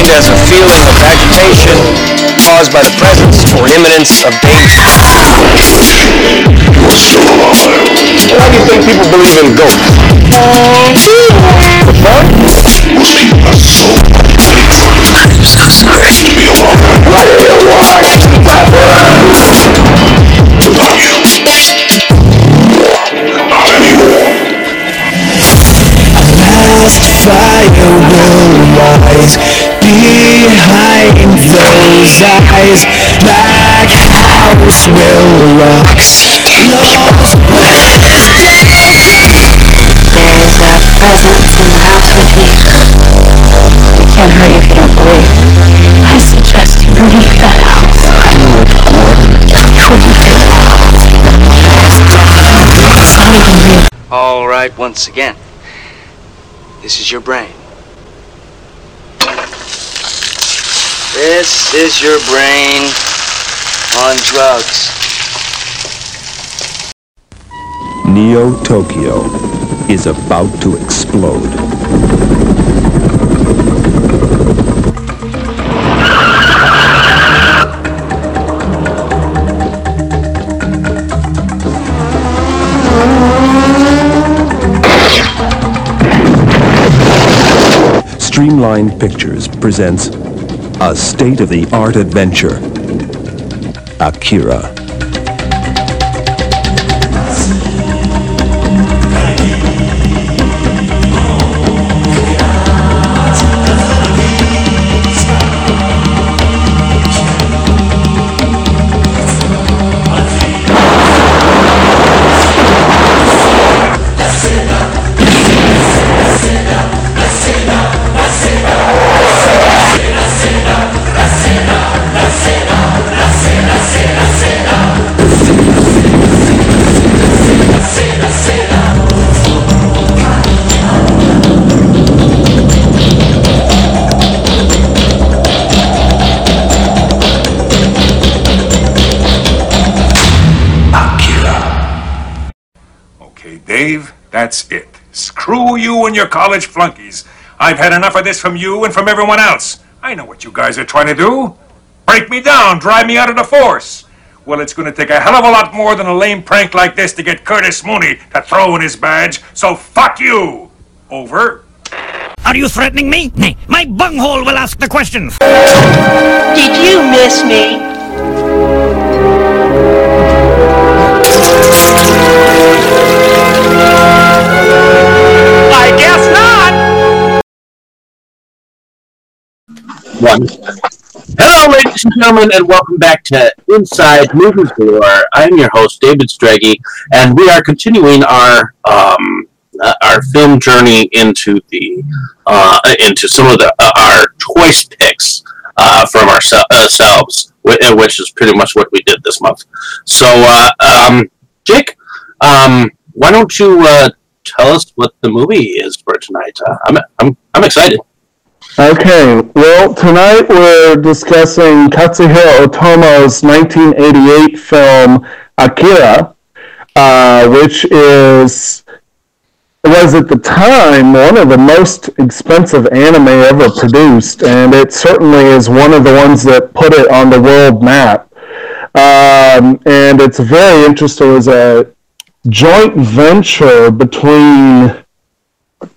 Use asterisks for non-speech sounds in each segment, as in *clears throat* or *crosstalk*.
defined as a feeling of agitation caused by the presence or imminence of danger. Why do you think people believe in ghosts? Anymore. last fire will rise behind those eyes. Black house will rock. Lost There's a presence in the house with me. I can't hurt you if you don't believe. I suggest you leave that house. Couldn't feel it. It's not even real. All right, once again. This is your brain. This is your brain on drugs. Neo Tokyo is about to explode. Streamlined Pictures presents a state-of-the-art adventure, Akira. That's it. Screw you and your college flunkies. I've had enough of this from you and from everyone else. I know what you guys are trying to do. Break me down, drive me out of the force. Well, it's going to take a hell of a lot more than a lame prank like this to get Curtis Mooney to throw in his badge, so fuck you! Over. Are you threatening me? Nay, my bunghole will ask the questions. Did you miss me? One. Hello, ladies and gentlemen, and welcome back to Inside Movie Lore. I'm your host, David Straggy, and we are continuing our um, uh, our film journey into the uh, into some of the uh, our choice picks uh, from ourselves, wh- which is pretty much what we did this month. So, uh, um, Jake, um, why don't you uh, tell us what the movie is for tonight? Uh, I'm I'm I'm excited. Okay, well, tonight we're discussing Katsuhiro Otomo's 1988 film Akira, uh, which is was at the time one of the most expensive anime ever produced, and it certainly is one of the ones that put it on the world map. Um, and it's very interesting. It was a joint venture between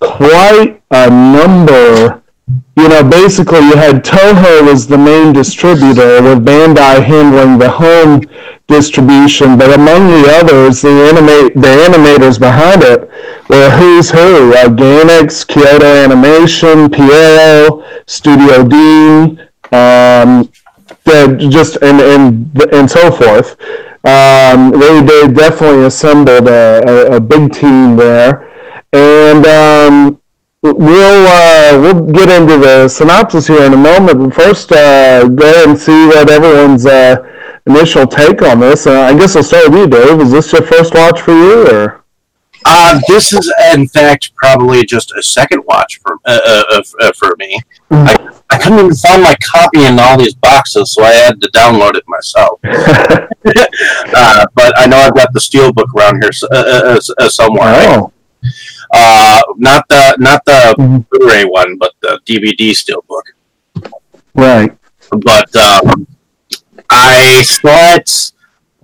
quite a number you know, basically you had Toho as the main distributor with Bandai handling the home distribution, but among the others, the animate the animators behind it were who's who: uh, Gainax, Kyoto Animation, Pierrot, Studio Dean, um, just and and and so forth. Um, they they definitely assembled a, a, a big team there, and um, we'll uh, we'll get into the synopsis here in a moment. But first, uh, go ahead and see what everyone's uh, initial take on this. Uh, I guess I'll start with you, Dave. Is this your first watch for you, or? Uh, this is, in fact, probably just a second watch for uh, uh, uh, for me. I, I couldn't even find my copy in all these boxes, so I had to download it myself. *laughs* uh, but I know I've got the steelbook around here uh, uh, uh, somewhere. Oh. Uh, not the not the Blu-ray one, but the DVD steelbook. Right. But um, I saw it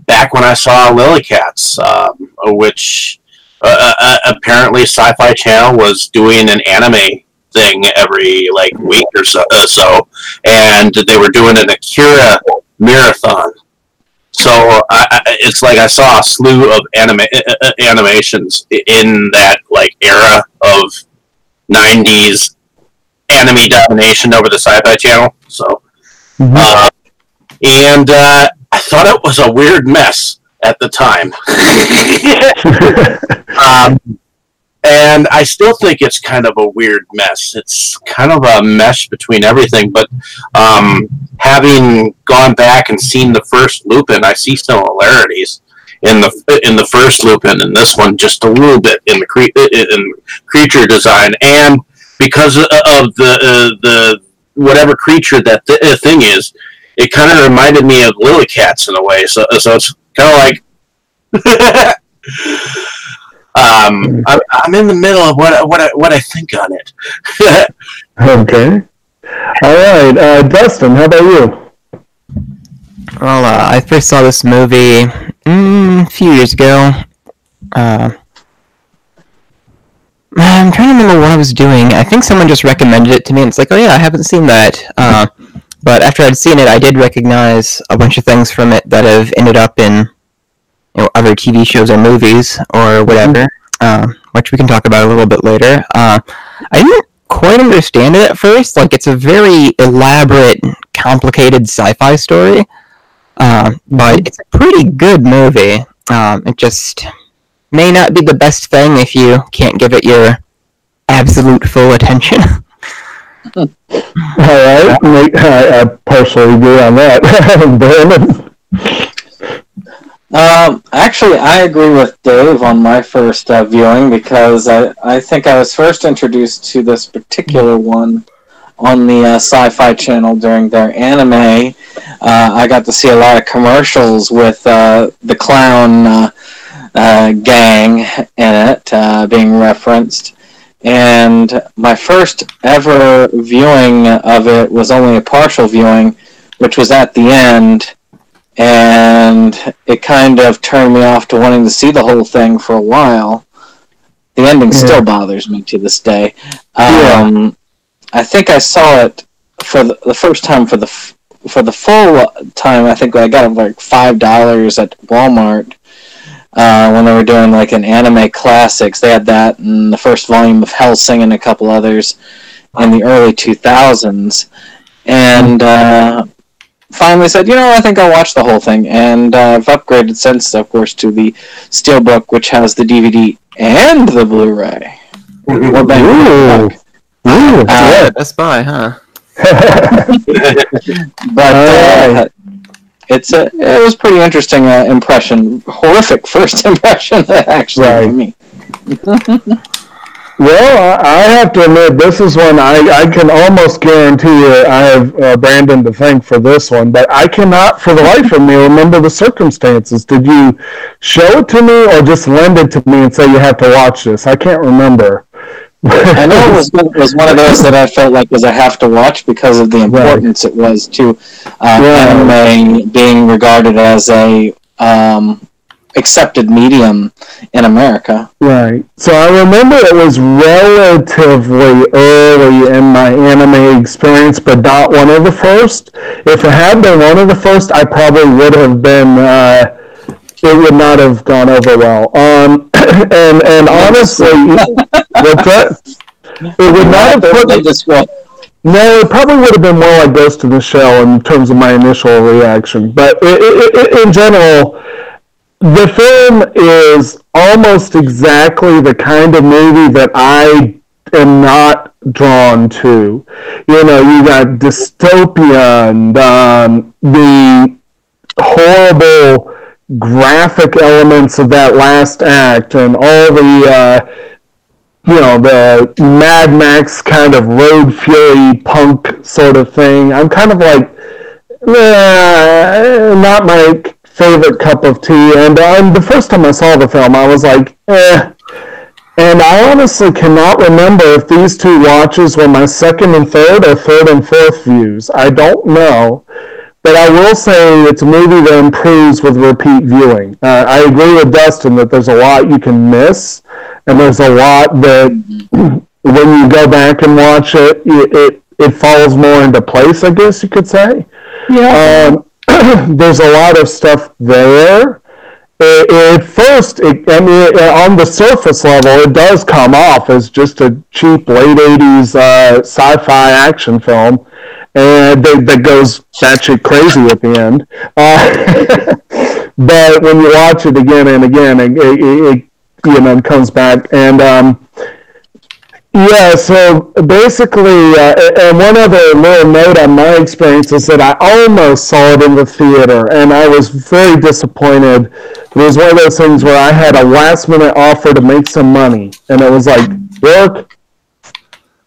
back when I saw Lily Cats, um, which uh, uh, apparently Sci-Fi Channel was doing an anime thing every like week or so, uh, so and they were doing an Akira marathon. So I, I, it's like I saw a slew of anima- uh, uh, animations in that like era of '90s anime domination over the Sci-Fi Channel. So, uh, and uh, I thought it was a weird mess at the time. *laughs* *laughs* um, and I still think it's kind of a weird mess. It's kind of a mesh between everything. But um, having gone back and seen the first Lupin, I see similarities in the in the first Lupin and this one just a little bit in the cre- in creature design and because of the uh, the whatever creature that th- uh, thing is, it kind of reminded me of Lily Cats in a way. So so it's kind of like. *laughs* um, I'm, I'm in the middle of what I- what I, what I think on it. *laughs* Okay. All right, uh, Dustin, how about you? Well, uh, I first saw this movie mm, a few years ago. Uh, I'm trying to remember what I was doing. I think someone just recommended it to me, and it's like, oh yeah, I haven't seen that. Uh, but after I'd seen it, I did recognize a bunch of things from it that have ended up in you know, other TV shows or movies or whatever, uh, which we can talk about a little bit later. Uh, I didn't quite understand it at first. Like, it's a very elaborate, complicated sci-fi story, uh, but it's a pretty good movie. Um, it just may not be the best thing if you can't give it your absolute full attention. *laughs* All right, I, I partially agree on that. *laughs* Um, actually, I agree with Dave on my first uh, viewing because I, I think I was first introduced to this particular one on the uh, Sci-Fi Channel during their anime. Uh, I got to see a lot of commercials with uh, the clown uh, uh, gang in it being referenced. And my first ever viewing of it was only a partial viewing, which was at the end and it kind of turned me off to wanting to see the whole thing for a while. The ending still bothers me to this day. Um, I think I saw it for the, the first time for the f- for the full time. I think I got it like five dollars at Walmart uh, when they were doing like an anime classics. They had that and the first volume of Hellsing and a couple others in the early two thousands, and. Uh, finally said, you know, I think I'll watch the whole thing, and uh, I've upgraded since, of course, to the Steelbook, which has the DVD and the Blu-ray. What bang for. Ooh, yeah, Best Buy, huh? *laughs* But uh, it's a it was pretty interesting uh, impression, horrific first *laughs* impression actually for me. *laughs* Well, I have to admit, this is one I, I can almost guarantee you I have uh, Brandon to thank for this one, but I cannot for the life of me remember the circumstances. Did you show it to me or just lend it to me and say you have to watch this? I can't remember. I know it was, it was one of those that I felt like was a have to watch because of the importance it was to uh, anime being regarded as a um, accepted medium in America. Right. So I remember it was relatively early in my anime experience, but not one of the first. If it had been one of the first, I probably would have been. Uh, it would not have gone over well. Um, *clears throat* and and honestly, *laughs* that? It would not have put. No, it probably would have been more like Ghost in the Shell in terms of my initial reaction. But i i i in general, the film is almost exactly the kind of movie that I am not drawn to. You know, you got dystopia and um, the horrible graphic elements of that last act and all the uh, you know the Mad Max kind of road fury punk sort of thing. I'm kind of like, eh, not my favorite cup of tea. And um, the first time I saw the film, I was like, eh. And I honestly cannot remember if these two watches were my second and third or third and fourth views. I don't know. But I will say it's a movie that improves with repeat viewing. Uh, I agree with Dustin that there's a lot you can miss, and there's a lot that *clears throat* when you go back and watch it, it, it, it falls more into place, I guess you could say. Yeah. Um, *coughs* there's a lot of stuff there. At first, it, I mean, on the surface level, it does come off as just a cheap late '80s uh, sci-fi action film, and that, that goes batshit crazy at the end. Uh, *laughs* but when you watch it again and again, it, it, it you know comes back and. Um, yeah, so basically, uh, and one other little note on my experience is that I almost saw it in the theater, and I was very disappointed. It was one of those things where I had a last minute offer to make some money, and it was like, work,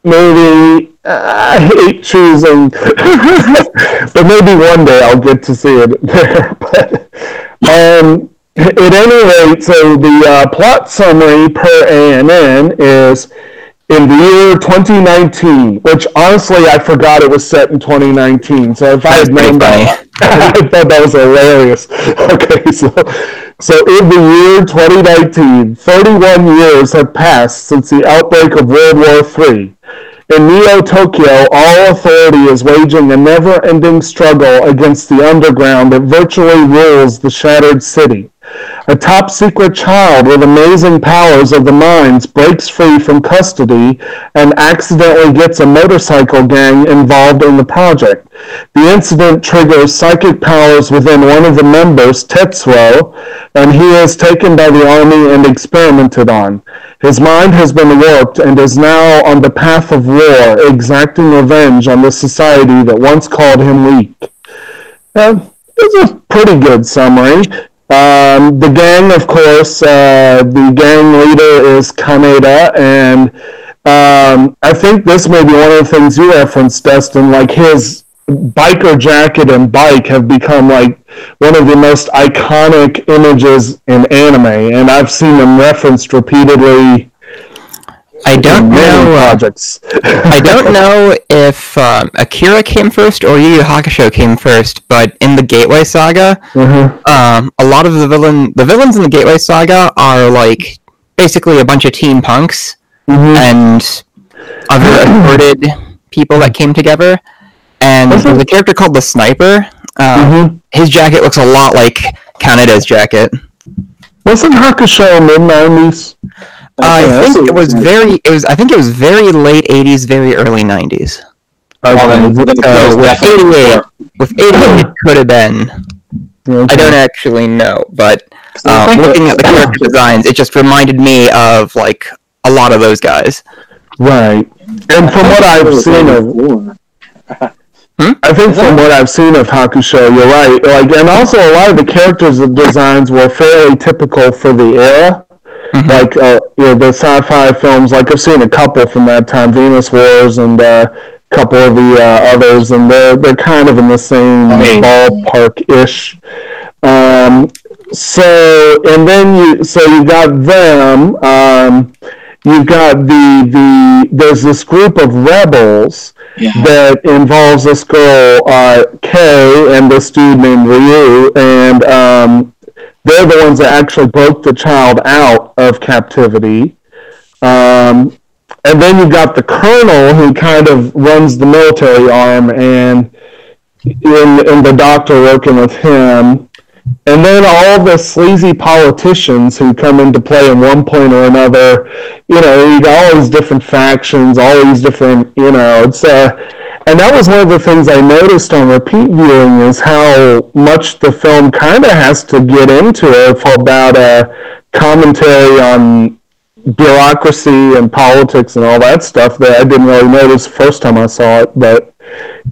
movie, I hate choosing, *laughs* but maybe one day I'll get to see it *laughs* there. but, um, at any rate, so the uh, plot summary per ANN is in the year 2019, which honestly I forgot it was set in 2019. So if I had known that, *laughs* I thought that was hilarious. *laughs* Okay, so so in the year 2019, 31 years have passed since the outbreak of World War III. In Neo Tokyo, all authority is waging a never ending struggle against the underground that virtually rules the shattered city. A top secret child with amazing powers of the mines breaks free from custody and accidentally gets a motorcycle gang involved in the project. The incident triggers psychic powers within one of the members, Tetsuo, and he is taken by the army and experimented on. His mind has been warped and is now on the path of war, exacting revenge on the society that once called him weak. Uh, it's a pretty good summary. Um, the gang, of course, uh, the gang leader is Kaneda, and um, I think this may be one of the things you referenced, Dustin. Like his biker jacket and bike have become like one of the most iconic images in anime, and I've seen them referenced repeatedly. I don't know. uh, projects. I don't *laughs* know if um, Akira came first or Yu Yu Hakusho came first, but in the Gateway Saga, Mhm. um, a lot of the villain the villains in the Gateway Saga are like basically a bunch of teen punks Mhm. and other *clears throat* assorted people that came together. And there's a character called the Sniper. Um, Mhm. His jacket looks a lot like Kaneda's jacket. Wasn't Hakusho mid nineties? I think it was very. It was. I think it was very late '80s, very early '90s. then- then it with definitely 88, with 88, it could have been. I don't actually know, but uh, think looking at the character designs, it just reminded me of like a lot of those guys. Right. And from what I've seen of *laughs* I think from what I've seen of Hakusho, you're right. Like, and also a lot of the characters designs were fairly typical for the era. Like, uh, you know, the sci-fi films. Like, I've seen a couple from that time, Venus Wars, and uh, a couple of the uh, others, and they're they're kind of in the same ballpark-ish. Um, so, and then you, so you got them. Um, you've got the the there's this group of rebels that involves this girl uh, Kay and this dude named Ryu, and um, they're the ones that actually broke the child out of captivity. Um, and then you've got the colonel who kind of runs the military arm, and in, and the doctor working with him. And then all the sleazy politicians who come into play in one point or another, you know, you got all these different factions, all these different, you know, it's, uh, and that was one of the things I noticed on repeat viewing is how much the film kind of has to get into it for about a commentary on bureaucracy and politics and all that stuff that I didn't really notice the first time I saw it. But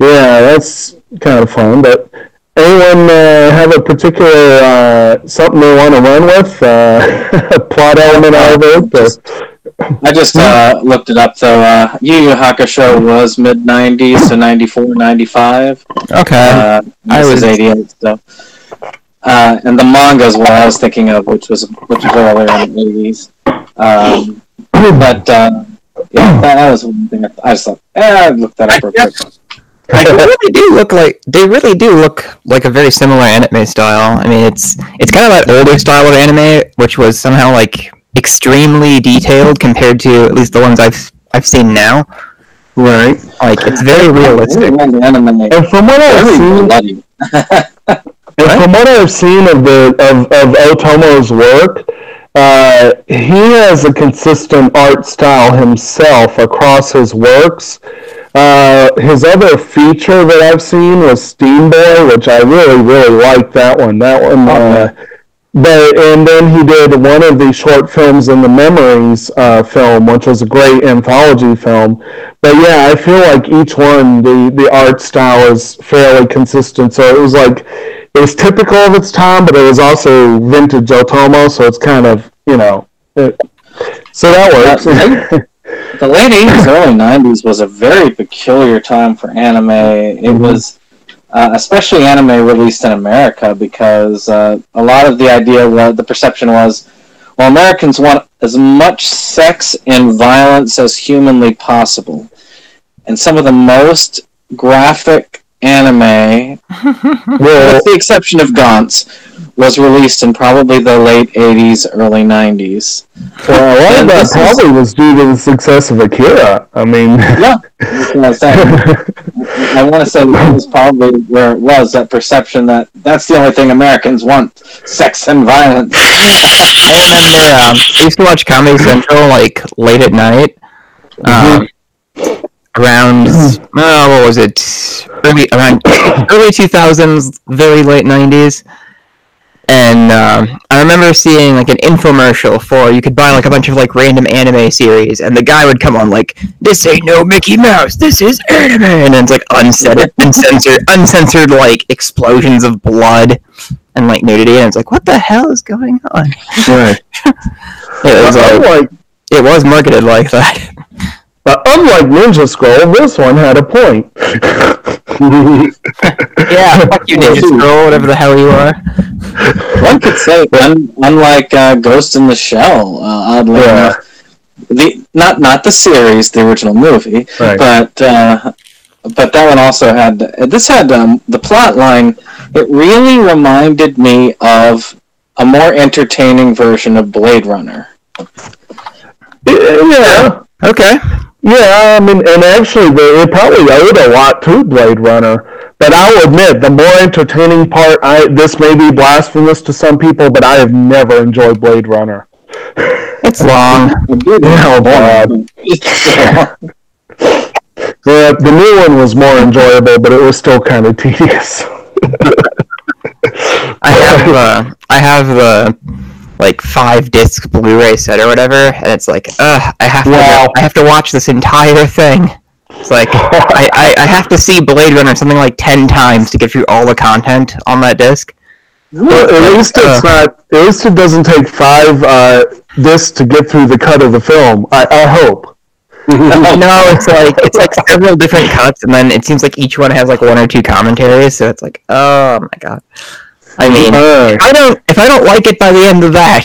yeah, that's kind of fun. But anyone uh, have a particular uh, something they want to run with? Uh, *laughs* a plot element out of it? Or, I just uh, looked it up though. Uh, Yu Yu Hakusho was mid '90s to '94, '95. Okay. Uh, I was- '88. So, uh, and the manga is what I was thinking of, which was which was earlier in the '80s. Um, but uh, yeah, that, that was one thing. I, I just thought, eh, I looked that up real quick. They really do look like they really do look like a very similar anime style. I mean, it's it's kind of that older style of anime, which was somehow like extremely detailed compared to at least the ones I've I've seen now. Right. Like it's very realistic. And from what I've seen, and from what I've seen of the of, of Otomo's work, uh, he has a consistent art style himself across his works. Uh, his other feature that I've seen was Steamboy, which I really really liked that one. That one. Uh, but and then he did one of the short films in the Memories uh, film, which was a great anthology film. But yeah, I feel like each one the the art style is fairly consistent. So it was like it was typical of its time, but it was also vintage Otomo. So it's kind of you know, it, so that works. *laughs* the late 80s, early 90s was a very peculiar time for anime. It was uh, especially anime released in America, because uh, a lot of the idea, was, the perception was, well, Americans want as much sex and violence as humanly possible. And some of the most graphic anime, *laughs* with the exception of Gantz, was released in probably the late 80s, early 90s. Well, a lot of that this is- probably was due to the success of Akira. I mean, yeah, *laughs* I was saying. I want to say that was probably where it was that perception that that's the only thing Americans want: sex and violence. *laughs* I remember um, I used to watch Comedy Central like late at night. Um, around oh, what was it? Early around *coughs* early two thousands, very late nineties. And um, I remember seeing like an infomercial for you could buy like a bunch of like random anime series, and the guy would come on like, "This ain't no Mickey Mouse, this is anime," and it's like uncensored, *laughs* uncensored, uncensored like explosions of blood and like nudity, and it's like, what the hell is going on? Right. *laughs* it was But like, it was marketed like that. *laughs* but unlike Ninja Scroll, this one had a point. *laughs* yeah, fuck you, Ninja *laughs* Scroll, whatever the hell you are. One could say, un- unlike uh, Ghost in the Shell, uh, oddly Yeah. enough, the not not the series, the original movie, Right. but uh, but that one also had this had um, the plot line. It really reminded me of a more entertaining version of Blade Runner. yeah. Okay. Yeah, I mean, and actually, they, it probably owed a lot to Blade Runner. But I'll admit, the more entertaining part, I this may be blasphemous to some people, but I have never enjoyed Blade Runner. It's long. Oh God. The, the new one was more enjoyable, but it was still kind of tedious. *laughs* I have uh, I have the like five disc Blu-ray set or whatever, and it's like, ugh, I have to Wow. I have to watch this entire thing. It's like I, I, I have to see Blade Runner something like ten times to get through all the content on that disc. Well, at least it's not. At least it doesn't take five uh, discs to get through the cut of the film. I, I hope. *laughs* no, it's like it's like several different cuts, and then it seems like each one has like one or two commentaries. So it's like, oh my god. I mean, Uh, I don't. If I don't like it by the end of that,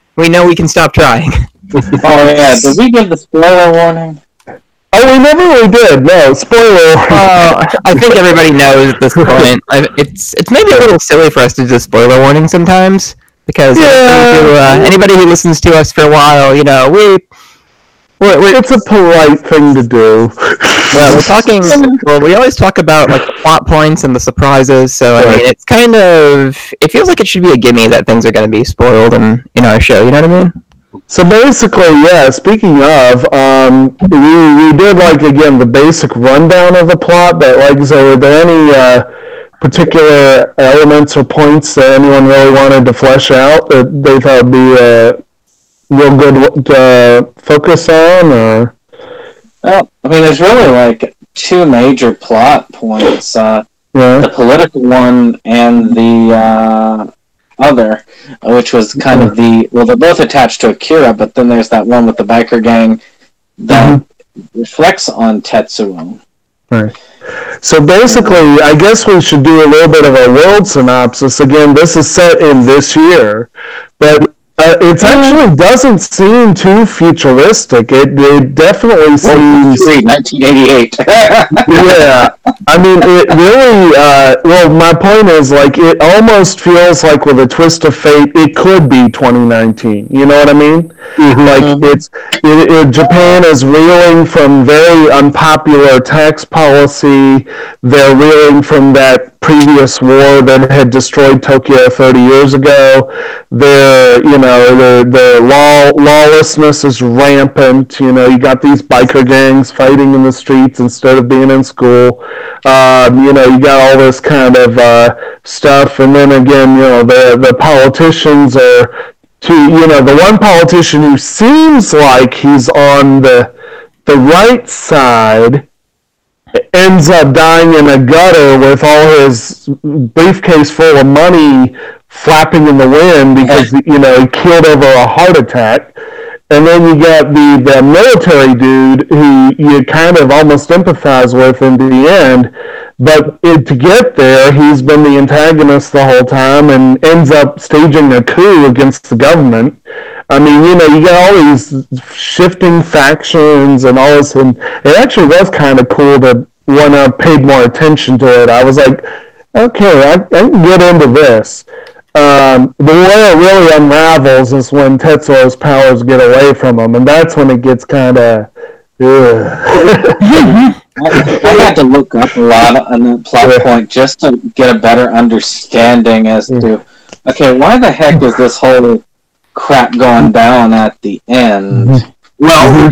*laughs* we know we can stop trying. *laughs* Oh yeah, did we give the spoiler warning? oh, we never really did. No spoiler. Uh, *laughs* I think everybody knows at this point. I, it's it's maybe a little silly for us to do spoiler warning sometimes because Yeah. uh, anybody who listens to us for a while, you know, we we're, we're, it's a polite thing to do. Well, we're talking. Well, we always talk about like the plot points and the surprises. So I mean, it's kind of it feels like it should be a gimme that things are going to be spoiled in in our show. You know what I mean? So basically, yeah. Speaking of, um, we we did like again the basic rundown of the plot, but like, so were there any uh, particular elements or points that anyone really wanted to flesh out that they thought would be uh, real good to focus on, or Well, I mean, there's really like two major plot points. Uh, yeah, the political one and the uh, other, which was kind of the well, they're both attached to Akira, but then there's that one with the biker gang that reflects on Tetsuo. Right. So basically, I guess we should do a little bit of a world synopsis. Again, this is set in this year, but uh, it actually doesn't seem too futuristic. It, it definitely seems 1988. *laughs* yeah, I mean, it really. Uh, well, my point is, like, it almost feels like with a twist of fate, it could be 2019. You know what I mean? Like, it's it, it, Japan is reeling from very unpopular tax policy. They're reeling from that previous war that had destroyed Tokyo 30 years ago. They're, you know, the the law lawlessness is rampant. You know, you got these biker gangs fighting in the streets instead of being in school. Um, you know, you got all this kind of uh, stuff, and then again, you know, the the politicians are. To, you know, the one politician who seems like he's on the the right side ends up dying in a gutter with all his briefcase full of money flapping in the wind because you know he killed over a heart attack. And then you got the, the military dude who you kind of almost empathize with in the end. But it, to get there, he's been the antagonist the whole time and ends up staging a coup against the government. I mean, you know, you got all these shifting factions and all this, and it actually was kind of cool to when I paid more attention to it. I was like, okay, I, I can get into this. Um, the way it really unravels is when Tetsuo's powers get away from him, and that's when it gets kind of. I, I had to look up a lot on that plot point just to get a better understanding as to, okay, why the heck is this whole crap going down at the end? Well,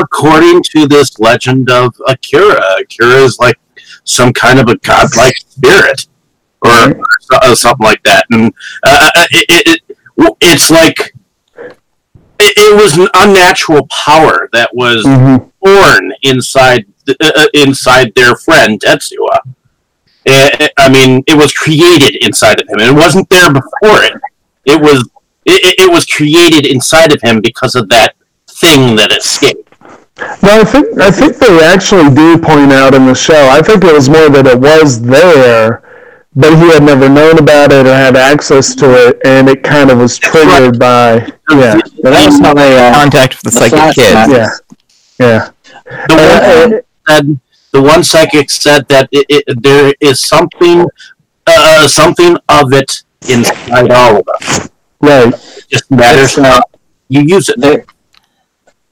according to this legend of Akira, Akira is like some kind of a godlike spirit, or, or uh, something like that, and uh, it, it, it, it's like it, it was an unnatural power that was born inside uh, uh, inside their friend Tetsuya. Eh, I mean, it was created inside of him, and it wasn't there before it. It was it- it was created inside of him because of that thing that escaped. No, I think I think they actually do point out in the show. I think it was more that it was there, but he had never known about it or had access to it, and it kind of was triggered by yeah. that was how they uh, Contact with the the psychic kid. Yeah, yeah. The one, said, the one psychic said that it, it, there is something, uh, something of it inside all of us. Right. It just matters It's, uh, how you use it. they,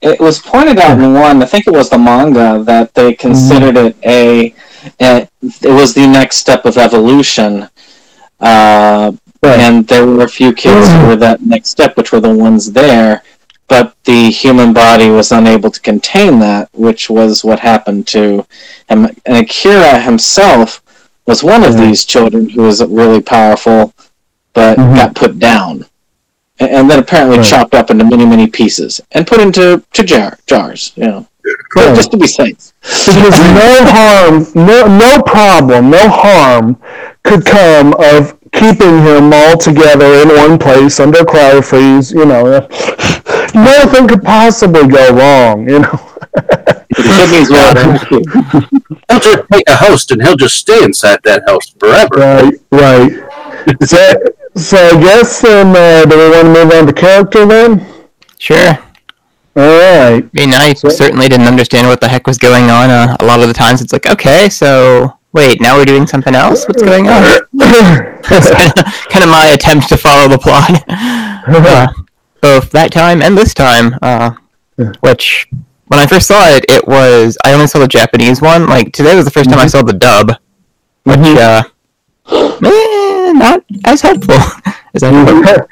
it was pointed out in one, I think it was the manga, that they mm-hmm. considered it a, a it was the next step of evolution. Uh, And there were a few kids who were that next step, which were the ones there, but the human body was unable to contain that, which was what happened to him. And Akira himself was one of mm-hmm. these children who was really powerful, but mm-hmm. got put down and- and then apparently Right. chopped up into many many pieces and put into to jar jars you know Right. just to be safe because *laughs* no harm, no no problem, no harm could come of keeping him all together in one place under cryo freeze. You know, *laughs* nothing could possibly go wrong. You know. *laughs* He'll just take a host and he'll just stay inside that house forever. Right, right. So, so I guess then, uh, do we want to move on to character then? Sure. All right. I mean, I certainly didn't understand what the heck was going on. Uh, a lot of the times, it's like, okay, so wait, now we're doing something else. What's going on? *laughs* kind of my attempt to follow the plot, uh, both that time and this time. Uh, which, when I first saw it, it was I only saw the Japanese one. Like today was the 1st time I saw the dub, which uh, eh, not as helpful as I thought.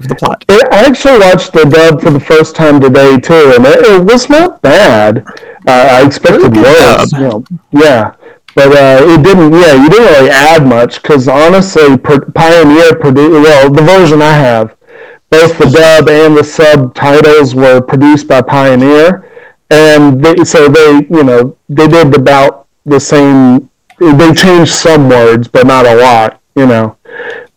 The plot. I actually watched the dub for the first time today too, and it, it was not bad. Uh, I expected worse. You know, yeah, but uh, it didn't. Yeah, you didn't really add much because honestly, Pioneer produced. Well, the version I have, both the dub and the subtitles were produced by Pioneer, and they, so they, you know, they did about the same. They changed some words, but not a lot. You know.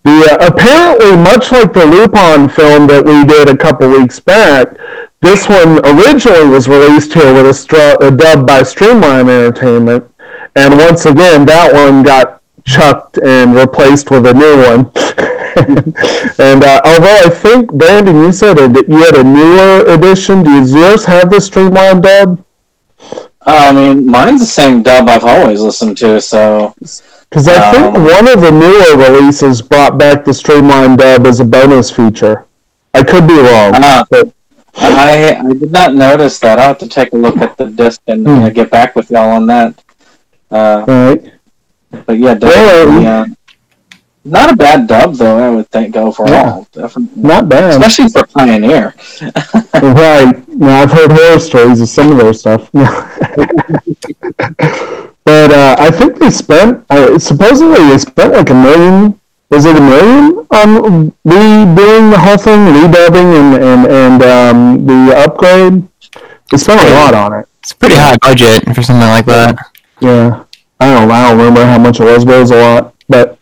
The, uh, apparently, much like the Lupin film that we did a couple weeks back, this one originally was released here with a, stra- a dub by Streamline Entertainment, and once again, that one got chucked and replaced with a new one. *laughs* and uh, although I think Brandon, you said that you had a newer edition. Does yours have the Streamline dub? I mean, mine's the same dub I've always listened to, so. Because I think Um, one of the newer releases brought back the streamlined dub as a bonus feature. I could be wrong, Ah. but I I did not notice that. I'll have to take a look at the disc and uh, get back with y'all on that. Uh, right. but yeah, definitely. Uh, not a bad dub though. I would think overall. Yeah. Definitely. not bad. Especially for Pioneer. *laughs* right. Now I've heard horror stories of some of their stuff. *laughs* but uh, I think they spent uh, supposedly they spent like a million. Was it a million on redoing the whole thing, redubbing and and and um, the upgrade? They spent a lot on it. It's a pretty high budget for something like that. Yeah, I don't know. I don't remember how much it was, but it was a lot. But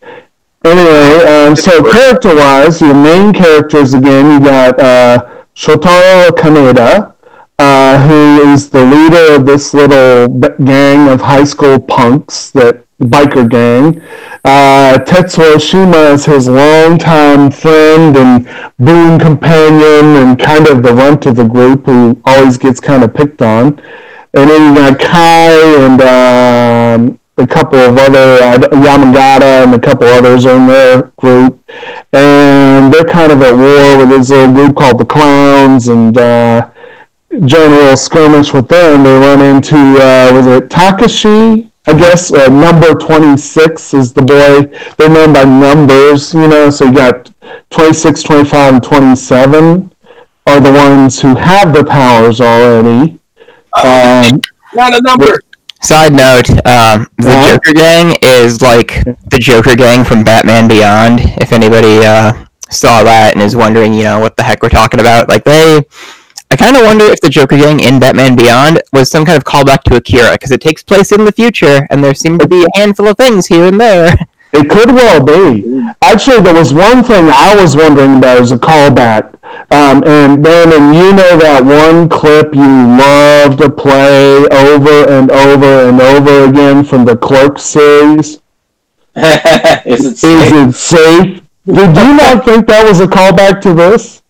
anyway, um, so character-wise, your main characters again, you got uh, Shotaro Kaneda, uh, who is the leader of this little gang of high school punks, that biker gang. Uh, Tetsuo Shima is his longtime friend and boon companion, and kind of the runt of the group, who always gets kind of picked on. And then you got Kai and um, a couple of other uh, Yamagata and a couple others in their group, and they're kind of at war with this little group called the Clowns. And uh, during a little skirmish with them, they run into uh, was it Takashi? I guess uh, number 26 is the boy. They're known by numbers, you know. So you got 26, 25, and 27 are the ones who have the powers already. Um, Not a number. Side note, um, the What? Joker Gang is like the Joker Gang from Batman Beyond. If anybody uh, saw that and is wondering, you know, what the heck we're talking about, like they, I kind of wonder if the Joker Gang in Batman Beyond was some kind of callback to Akira because it takes place in the future, and there seem to be a handful of things here and there. *laughs* It could well be. Actually, there was one thing I was wondering about as a callback. Um, and Brandon, you know that one clip you love to play over and over and over again from the Clerk series? *laughs* Is it Is safe? it safe? Did you not think that was a callback to this?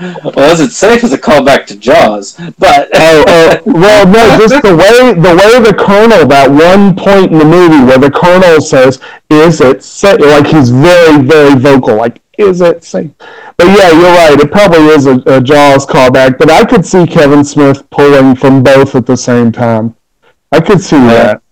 Well, is it safe as a callback to Jaws? But Oh, oh, well, no, just the way the way the colonel that one point in the movie where the colonel says, "Is it safe?" Like he's very, very vocal, like, "Is it safe?" But yeah, you're right. It probably is a, a Jaws callback, but I could see Kevin Smith pulling from both at the same time. I could see that.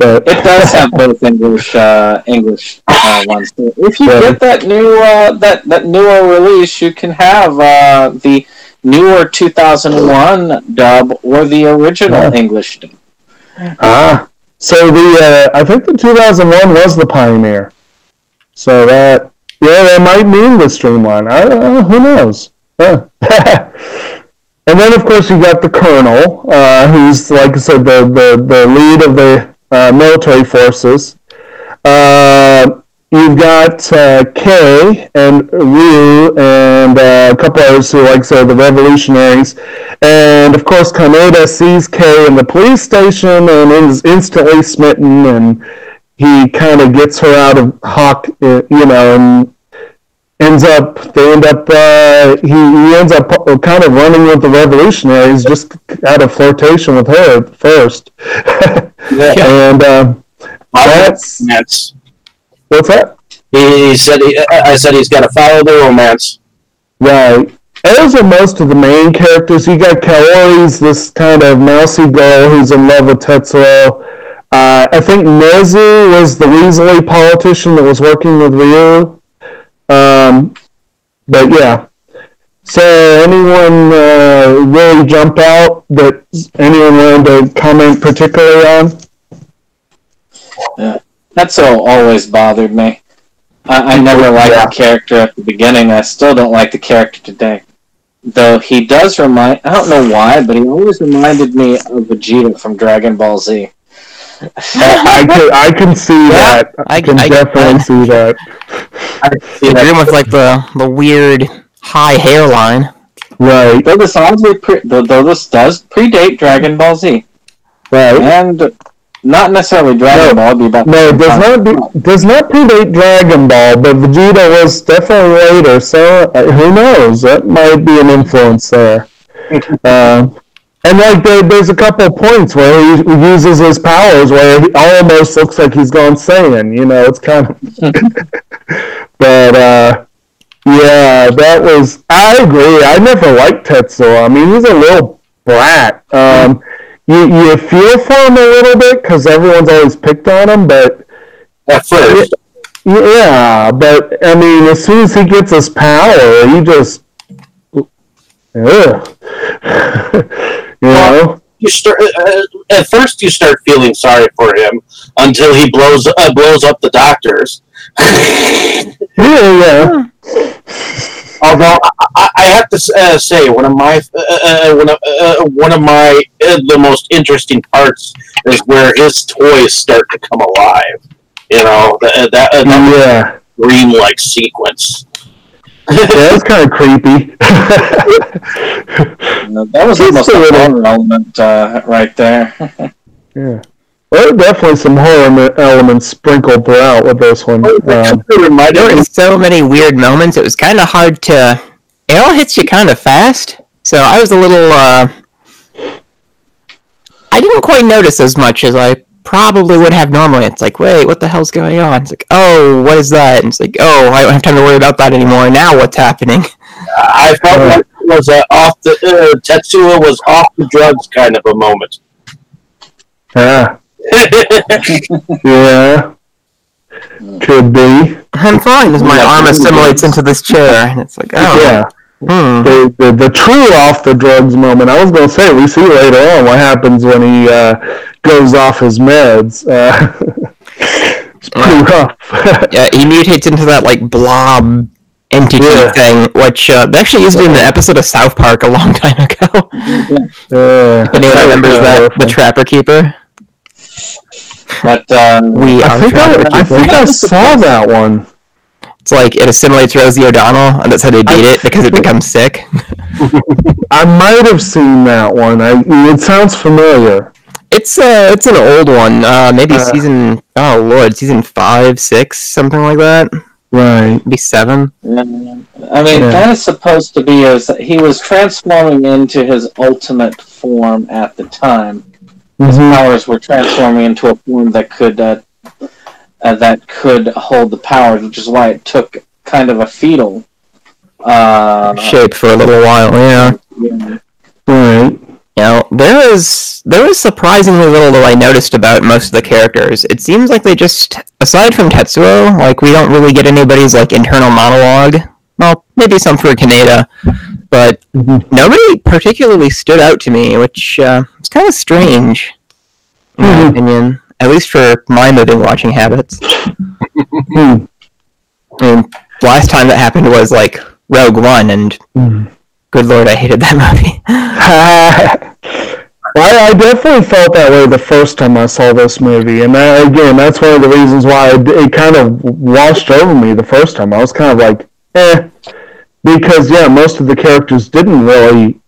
But It does have both English uh, English uh, ones. If you Yeah. get that new uh, that that newer release, you can have uh, the newer 2001 dub or the original Yeah. English dub. Ah, so the uh, I think the 2001 was the Pioneer. So that yeah, that might mean the Streamline. I don't know. Who knows? Huh. *laughs* and then of course you got the Colonel, uh, who's like I said the the, the lead of the uh, military forces. Uh, you've got uh, Kay and Ryu and uh, a couple others who, like said, the revolutionaries. And of course, Kaneda sees Kay in the police station and is instantly smitten. And he kind of gets her out of Hawk, you know, and ends up they end up uh, he, he ends up kind of running with the revolutionaries just out of flirtation with her at first. *laughs* And um, that's Romance. what's that? He said. He, I I said he's got to follow the romance. Right. Those are most of the main characters. You got Kaori's this kind of mousy girl who's in love with Tetsuo. Uh, I think Nezu was the Weasley politician that was working with Ryu. Um, but yeah. So anyone uh, really jump out that anyone wanted to comment particularly on? Tetsuo always bothered me. I, I never liked Yeah. the character at the beginning. I still don't like the character today. Though he does remind, I don't know why, but he always reminded me of Vegeta from Dragon Ball Z. I *laughs* can I can see that. I, I- can I get definitely that. see that. Even with like the the weird high hairline. Right. Though this oddly, pre- though, though this does predate Dragon Ball Z, Right. and not necessarily Dragon Ball. Be about No, the does not be, does not predate Dragon Ball, but Vegeta was definitely later. So uh, who knows? That might be an influence there. *laughs* uh, and like there, there's a couple of points where he uses his powers where he almost looks like he's gone Saiyan. You know, it's kind of. *laughs* but uh, yeah, that was. I agree. I never liked Tetsuo. I mean, he's a little brat. Um, you you feel for him a little bit because everyone's always picked on him, but at first, yeah. But I mean, as soon as he gets his power, he just. Ugh. *laughs* *laughs* you know. you start uh, at first you start feeling sorry for him until he blows uh, blows up the doctors. *laughs* yeah, yeah. *laughs* Although I, I- have to uh, say one of my uh, uh, one of uh, one of my uh, the most interesting parts is where his toys start to come alive. You know that that, uh, that Yeah. dream like sequence. Yeah, that's kind of creepy. *laughs* That was Just almost a a little- horror element uh, right there. *laughs* yeah. There are definitely some horror elements sprinkled throughout with this one. Um, There were so many weird moments. It was kind of hard to. It all hits you kind of fast. So I was a little. uh I didn't quite notice as much as I probably would have normally. It's like, wait, what the hell's going on? It's like, oh, what is that? And it's like, oh, I don't have time to worry about that anymore. Now what's happening? I felt like it was uh, off the uh, Tetsuo was off the drugs kind of a moment. yeah. *laughs* yeah. Could be. I'm fine as my arm assimilates into this chair. And it's like, oh. Yeah. Hmm. The, the the true off the drugs moment. I was gonna say we see later on what happens when he uh, goes off his meds. Uh, *laughs* it's pretty rough. *laughs* Yeah, he mutates into that like blob entity Yeah. thing, which uh, they actually used it in the episode of South Park a long *laughs* time ago. Yeah. If anyone remembers that, the Trapper Keeper. But um, We I are think I, Trapper I think I saw that one. It's like it assimilates Rosie O'Donnell, and that's how they beat it because it becomes sick. *laughs* I might have seen that one. I, it sounds familiar. It's uh, it's an old one. Uh, maybe Uh. season. Oh lord, season five, six, something like that. Right. Maybe seven. I mean, Yeah. kind of supposed to be as he was transforming into his ultimate form at the time. His Mhm. powers were transforming into a form that could uh, uh, that could hold the powers, which is why it took kind of a fetal uh, Shape for a little while. Yeah. yeah. Right. You know, there is there is surprisingly little that I noticed about most of the characters. It seems like they just, aside from Tetsuo, like we don't really get anybody's like internal monologue. Well, maybe some for Kaneda, but nobody particularly stood out to me, which uh, is kind of strange, in my opinion. At least for my movie watching habits. Hmm. I last time that happened was like Rogue One, and good lord, I hated that movie. *laughs* I, I definitely felt that way the first time I saw this movie, and that, again, that's one of the reasons why it, it kind of washed over me the first time. I was kind of like, eh, because yeah, most of the characters didn't really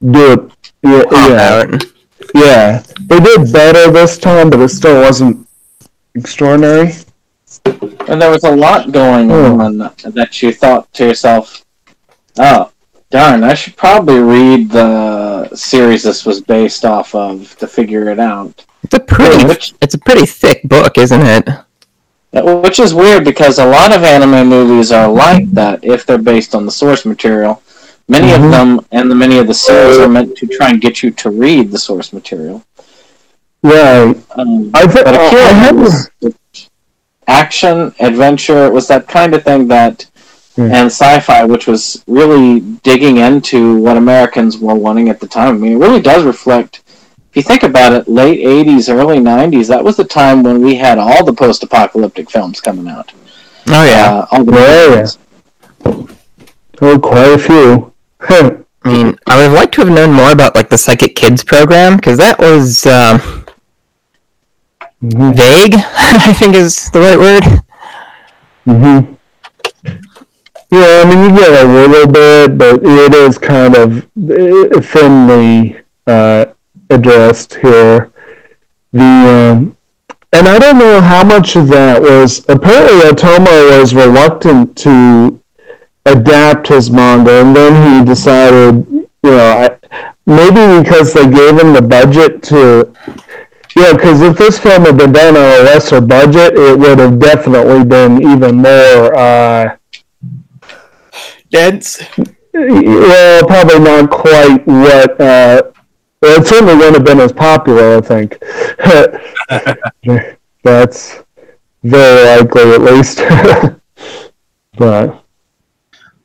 do it. Yeah, yeah. Yeah, they did better this time, but it still wasn't extraordinary. And there was a lot going Hmm. on that you thought to yourself, "Oh, darn! I should probably read the series this was based off of to figure it out." It's a pretty, Which- it's a pretty thick book, isn't it? Which is weird because a lot of anime movies are like that if they're based on the source material. Many Mhm. of them and the many of the series are meant to try and get you to read the source material. Right. Um, I think but I had was action, adventure. It was that kind of thing that, Hmm. and sci-fi, which was really digging into what Americans were wanting at the time. I mean, it really does reflect. If you think about it, late '80s, early '90s, that was the time when we had all the post-apocalyptic films coming out. Oh yeah. Uh, all the Yeah, movies. oh, quite a few. I mean, I would have liked to have known more about like the Psychic Kids program because that was um, Mhm. vague. *laughs* I think is the right word. hmm Yeah, I mean, you get a little bit, but it is kind of uh, thinly uh, addressed here. the um, and I don't know how much of that was. Apparently, Otomo was reluctant to adapt his manga, and then he decided, you know, I, maybe because they gave him the budget to. Yeah, because if this film had been done on a lesser budget, it would have definitely been even more uh, dense. Well, probably not quite what. Uh, well, it certainly wouldn't have been as popular. I think *laughs* that's very likely, at least. *laughs* but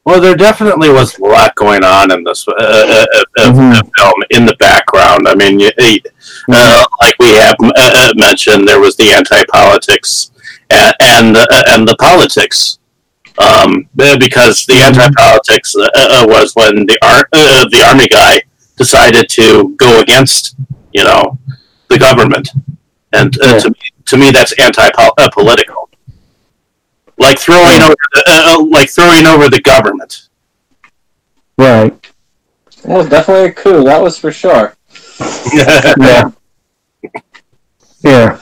Well, there definitely was a lot going on in this uh, uh, uh, Mm-hmm. film in the background. I mean, you, uh, like we have uh, uh, mentioned, there was the anti-politics and and, uh, and the politics. Um, uh, because the Mm-hmm. anti-politics uh, uh, was when the ar- uh, the army guy decided to go against, you know, the government, and uh, to me, to me, that's anti-political. Like throwing over, the, uh, uh, like throwing over the government. right, It was definitely a coup, that was for sure. *laughs* yeah, yeah.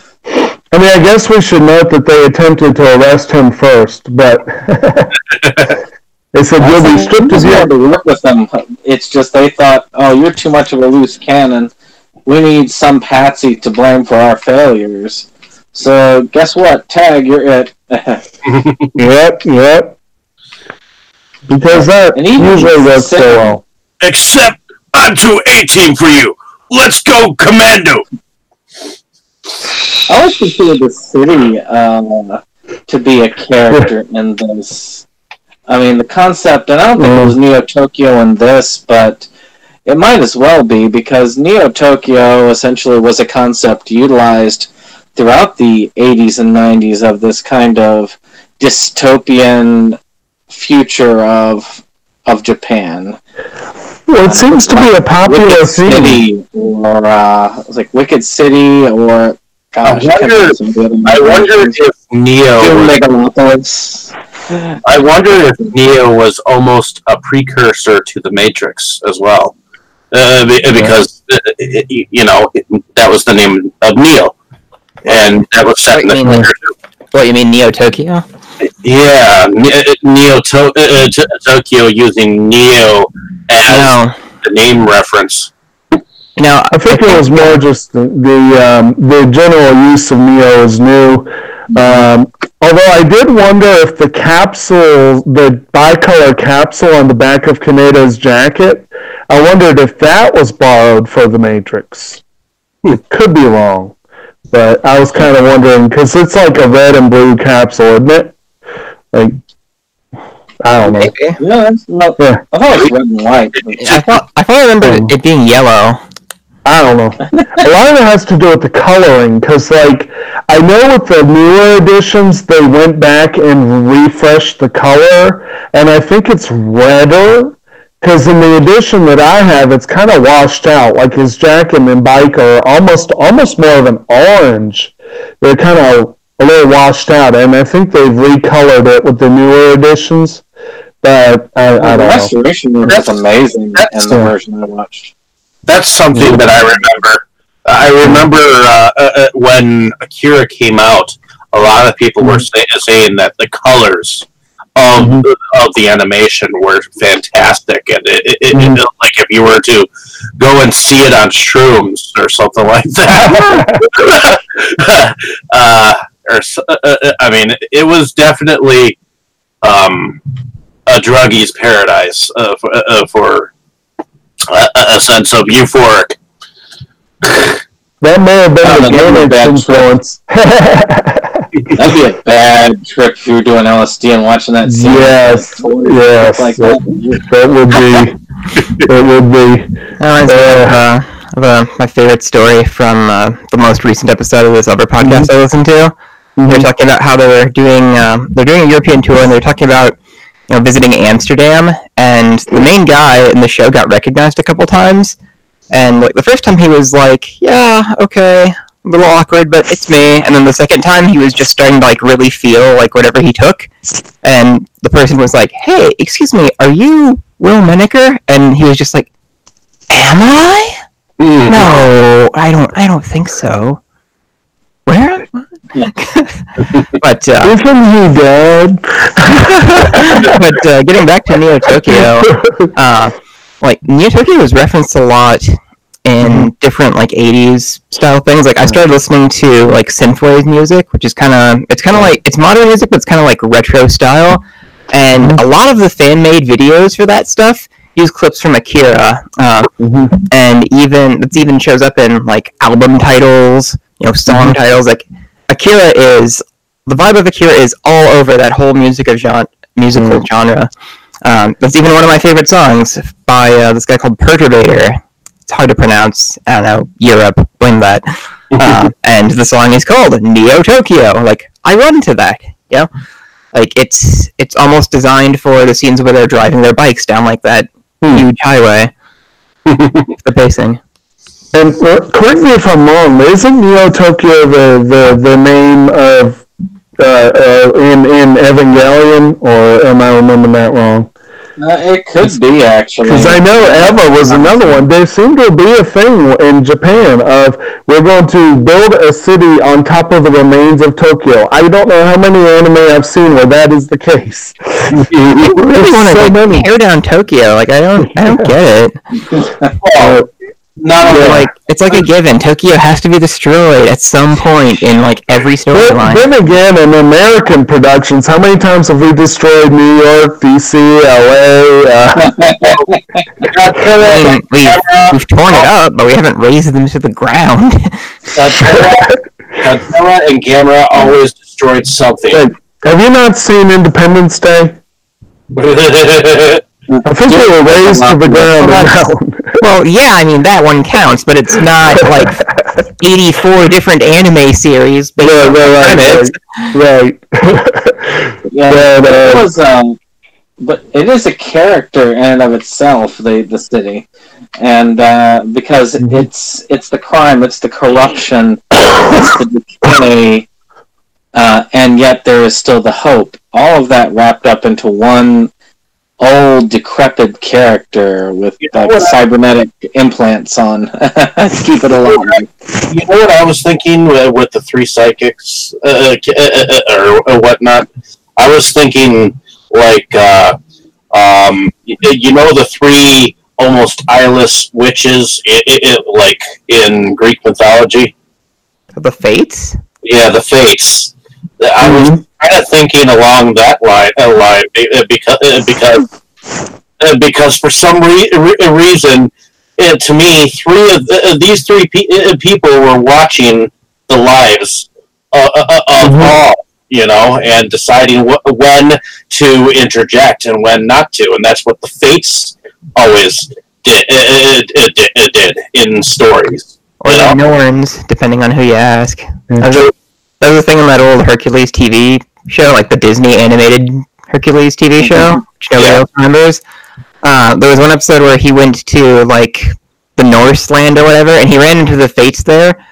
I mean, I guess we should note that they attempted to arrest him first, but *laughs* they said you'll be stripped of your. to work with them. It's just they thought, oh, you're too much of a loose cannon. We need some patsy to blame for our failures. So guess what? Tag, you're it. *laughs* Yep, yep. Because that usually works so well. Except I'm too 18 for you. Let's go commando. I always consider the city uh, to be a character *laughs* in this. I mean, the concept, and I don't think it was Neo Tokyo in this, but it might as well be because Neo Tokyo essentially was a concept utilized throughout the 80s and 90s of this kind of dystopian future of of Japan. Well, it seems to be a popular Wicked theme. City, or uh, like Wicked City, or gosh, I wonder- think of some of the other I wonder if Neo. Doom Megalopolis. I wonder if Neo was almost a precursor to the Matrix as well, uh, be- because uh, it- it- you know that was the name of Neo, and that was set in What, you mean, the like, what you mean, Neo Tokyo? yeah Ne- Neo to- uh, uh, Tokyo using Neo as No, the name reference. no. I think it was more just the the, um, the general use of Neo is new. Um, although I did wonder if the capsule, the bicolor capsule on the back of Kaneda's jacket, I wondered if that was borrowed for the Matrix. It could be wrong, but I was kind of wondering because it's like a red and blue capsule, isn't it? Like, I don't know. Maybe. Yeah, that's not, Yeah, I thought it was red and white. I thought I thought I remember hmm. it being yellow. I don't know. A lot of it has to do with the coloring, because like I know with the newer editions, they went back and refreshed the color, and I think it's redder. Because in the edition that I have, it's kind of washed out. Like his jacket and bike are almost almost more of an orange. They're kind of a little washed out, and I think they've recolored it with the newer editions. But I, I the don't know. restoration was That's- amazing in that's- the version I watched. That's something that I remember. I remember uh, uh, uh, when Akira came out, a lot of people were say- saying that the colors of Mhm. of the animation were fantastic, and it, it, Mhm. it- like if you were to go and see it on shrooms or something like that, *laughs* uh, or uh, uh, uh, I mean, it was definitely um, a druggie's paradise uh, for, uh, for a, a sense of euphoric. *laughs* That may have been the that'd be bad influence. *laughs* That'd be a bad trip if you were doing LSD and watching that scene. Yes, yes, Like that, that. that would be, it would be. That reminds me of, uh, of uh, my favorite story from uh, the most recent episode of this other podcast I listened to. They're talking about how they were doing um, they're doing a European tour and they're talking about you know visiting Amsterdam and the main guy in the show got recognized a couple times and like the first time he was like yeah okay a little awkward but it's me and then the second time he was just starting to like really feel like whatever he took and the person was like hey excuse me are you Will Menaker and he was just like am I Mm. no I don't I don't think so Where? *laughs* but uh, isn't he dead? but uh, getting back to Neo Tokyo, *laughs* uh, like Neo Tokyo was referenced a lot in mm-hmm. different like 80s style things. Like I mm-hmm. started listening to like synthwave music, which is kind of it's kind of like it's modern music, but it's kind of like retro style. And mm-hmm. a lot of the fan made videos for that stuff use clips from Akira, uh, and even it even shows up in like album titles, you know, song titles. Like Akira is the vibe of Akira is all over that whole music of genre, musical genre. Um, that's even one of my favorite songs by uh, this guy called Perturbator. It's hard to pronounce. I don't know. Europe, blame that. *laughs* Uh, and the song is called Neo Tokyo. Like I run to that. You know, like it's it's almost designed for the scenes where they're driving their bikes down like that huge highway. *laughs* the pacing. And uh, correct me if I'm wrong, isn't Neo Tokyo the, the, the name of uh, uh, in in Evangelion, or am I remembering that wrong? Uh, it could be actually. Because I know Eva was another one. There seemed to be a thing in Japan of we're going to build a city on top of the remains of Tokyo. I don't know how many anime I've seen where that is the case. *laughs* You really want to so like, tear down Tokyo? Like I don't, I don't *laughs* get it. *laughs* Well, not only like it's like a given. Tokyo has to be destroyed at some point in like every storyline. then again, in American productions, how many times have we destroyed New York, DC, LA? Uh, *laughs* I mean, we've, we've torn it up, but we haven't razed them to the ground. Godzilla, Godzilla and Gamera always destroyed something. have you not seen Independence Day? *laughs* I think they were raised to the ground. Well, and that's- down. well, yeah, I mean that one counts, but it's not like eighty-four different anime series based Right, on right, right, premise. right. *laughs* *laughs* Yeah, But, but it uh, was um, but it is a character in and of itself. The the city, and uh, because Mm-hmm. it's it's the crime, it's the corruption, it's the decay, uh, and yet there is still the hope. All of that wrapped up into one old decrepit character with like what I- cybernetic implants on *laughs* keep it alive. You know what I was thinking with, with the three psychics uh, uh, uh, or, or whatnot? I was thinking like, uh, um, you, you know, the three almost eyeless witches, i i i like in Greek mythology. The Fates. Yeah, the fates. I was kind of thinking along that line, uh, line uh, because uh, because uh, because for some re- re- reason, uh, to me, three of the, uh, these three pe- uh, people were watching the lives uh, uh, uh, of all, you know, and deciding wh- when to interject and when not to, and that's what the fates always did, uh, uh, did, uh, did in stories. Or the know? Norns, depending on who you ask. A, that was a thing in that old Hercules TV show, like the Disney animated Hercules TV show, which nobody Yeah. else remembers. Uh, there was one episode where he went to like the Norse land or whatever, and he ran into the Fates there,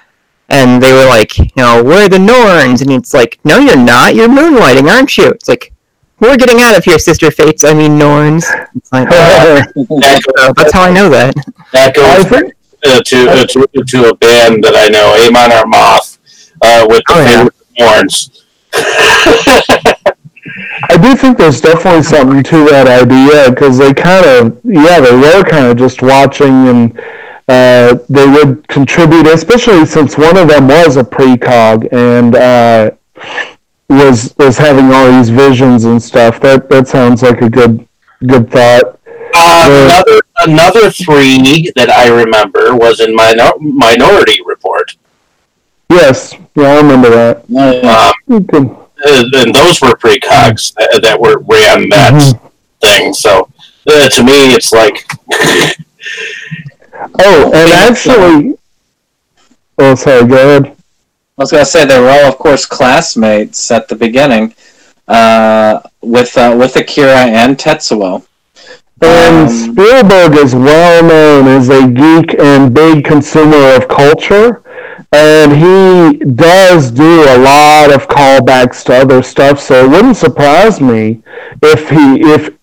and they were like, you know, we're the Norns, and it's like, no, you're not. You're moonlighting, aren't you? It's like, we're getting out of here, Sister Fates. I mean Norns. It's like, *laughs* That that's how I know that. That goes uh, to, uh, to to a band that I know, Amon Amarth, uh, with the Oh, yeah. horns. *laughs* I do think there's definitely something to that idea because they kind of, yeah, they were kind of just watching and uh, they would contribute, especially since one of them was a precog and uh, was was having all these visions and stuff. That that sounds like a good good thought. Uh, another another three that I remember was in Minor- Minority Report, Yes, yeah, I remember that. um, You can- and those were precogs that, that were ran that Mhm. thing. So uh, to me, it's like *laughs* Oh, and actually, oh, sorry, go ahead. I was gonna say they were all, of course, classmates at the beginning, uh, with uh, with Akira and Tetsuo. And Um, Spielberg is well known as a geek and big consumer of culture. And he does do a lot of callbacks to other stuff, so it wouldn't surprise me if he if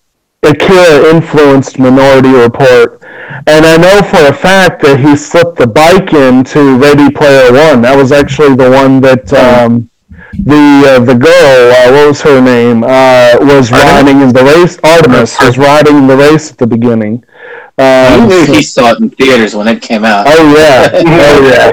Akira influenced Minority Report. And I know for a fact that he slipped the bike into Ready Player One. That was actually the one that um, the uh, the girl, uh, what was her name, uh, was riding in the race. Artemis was riding in the race at the beginning. You Um, knew so- he saw it in theaters when it came out. Oh yeah, *laughs* oh yeah.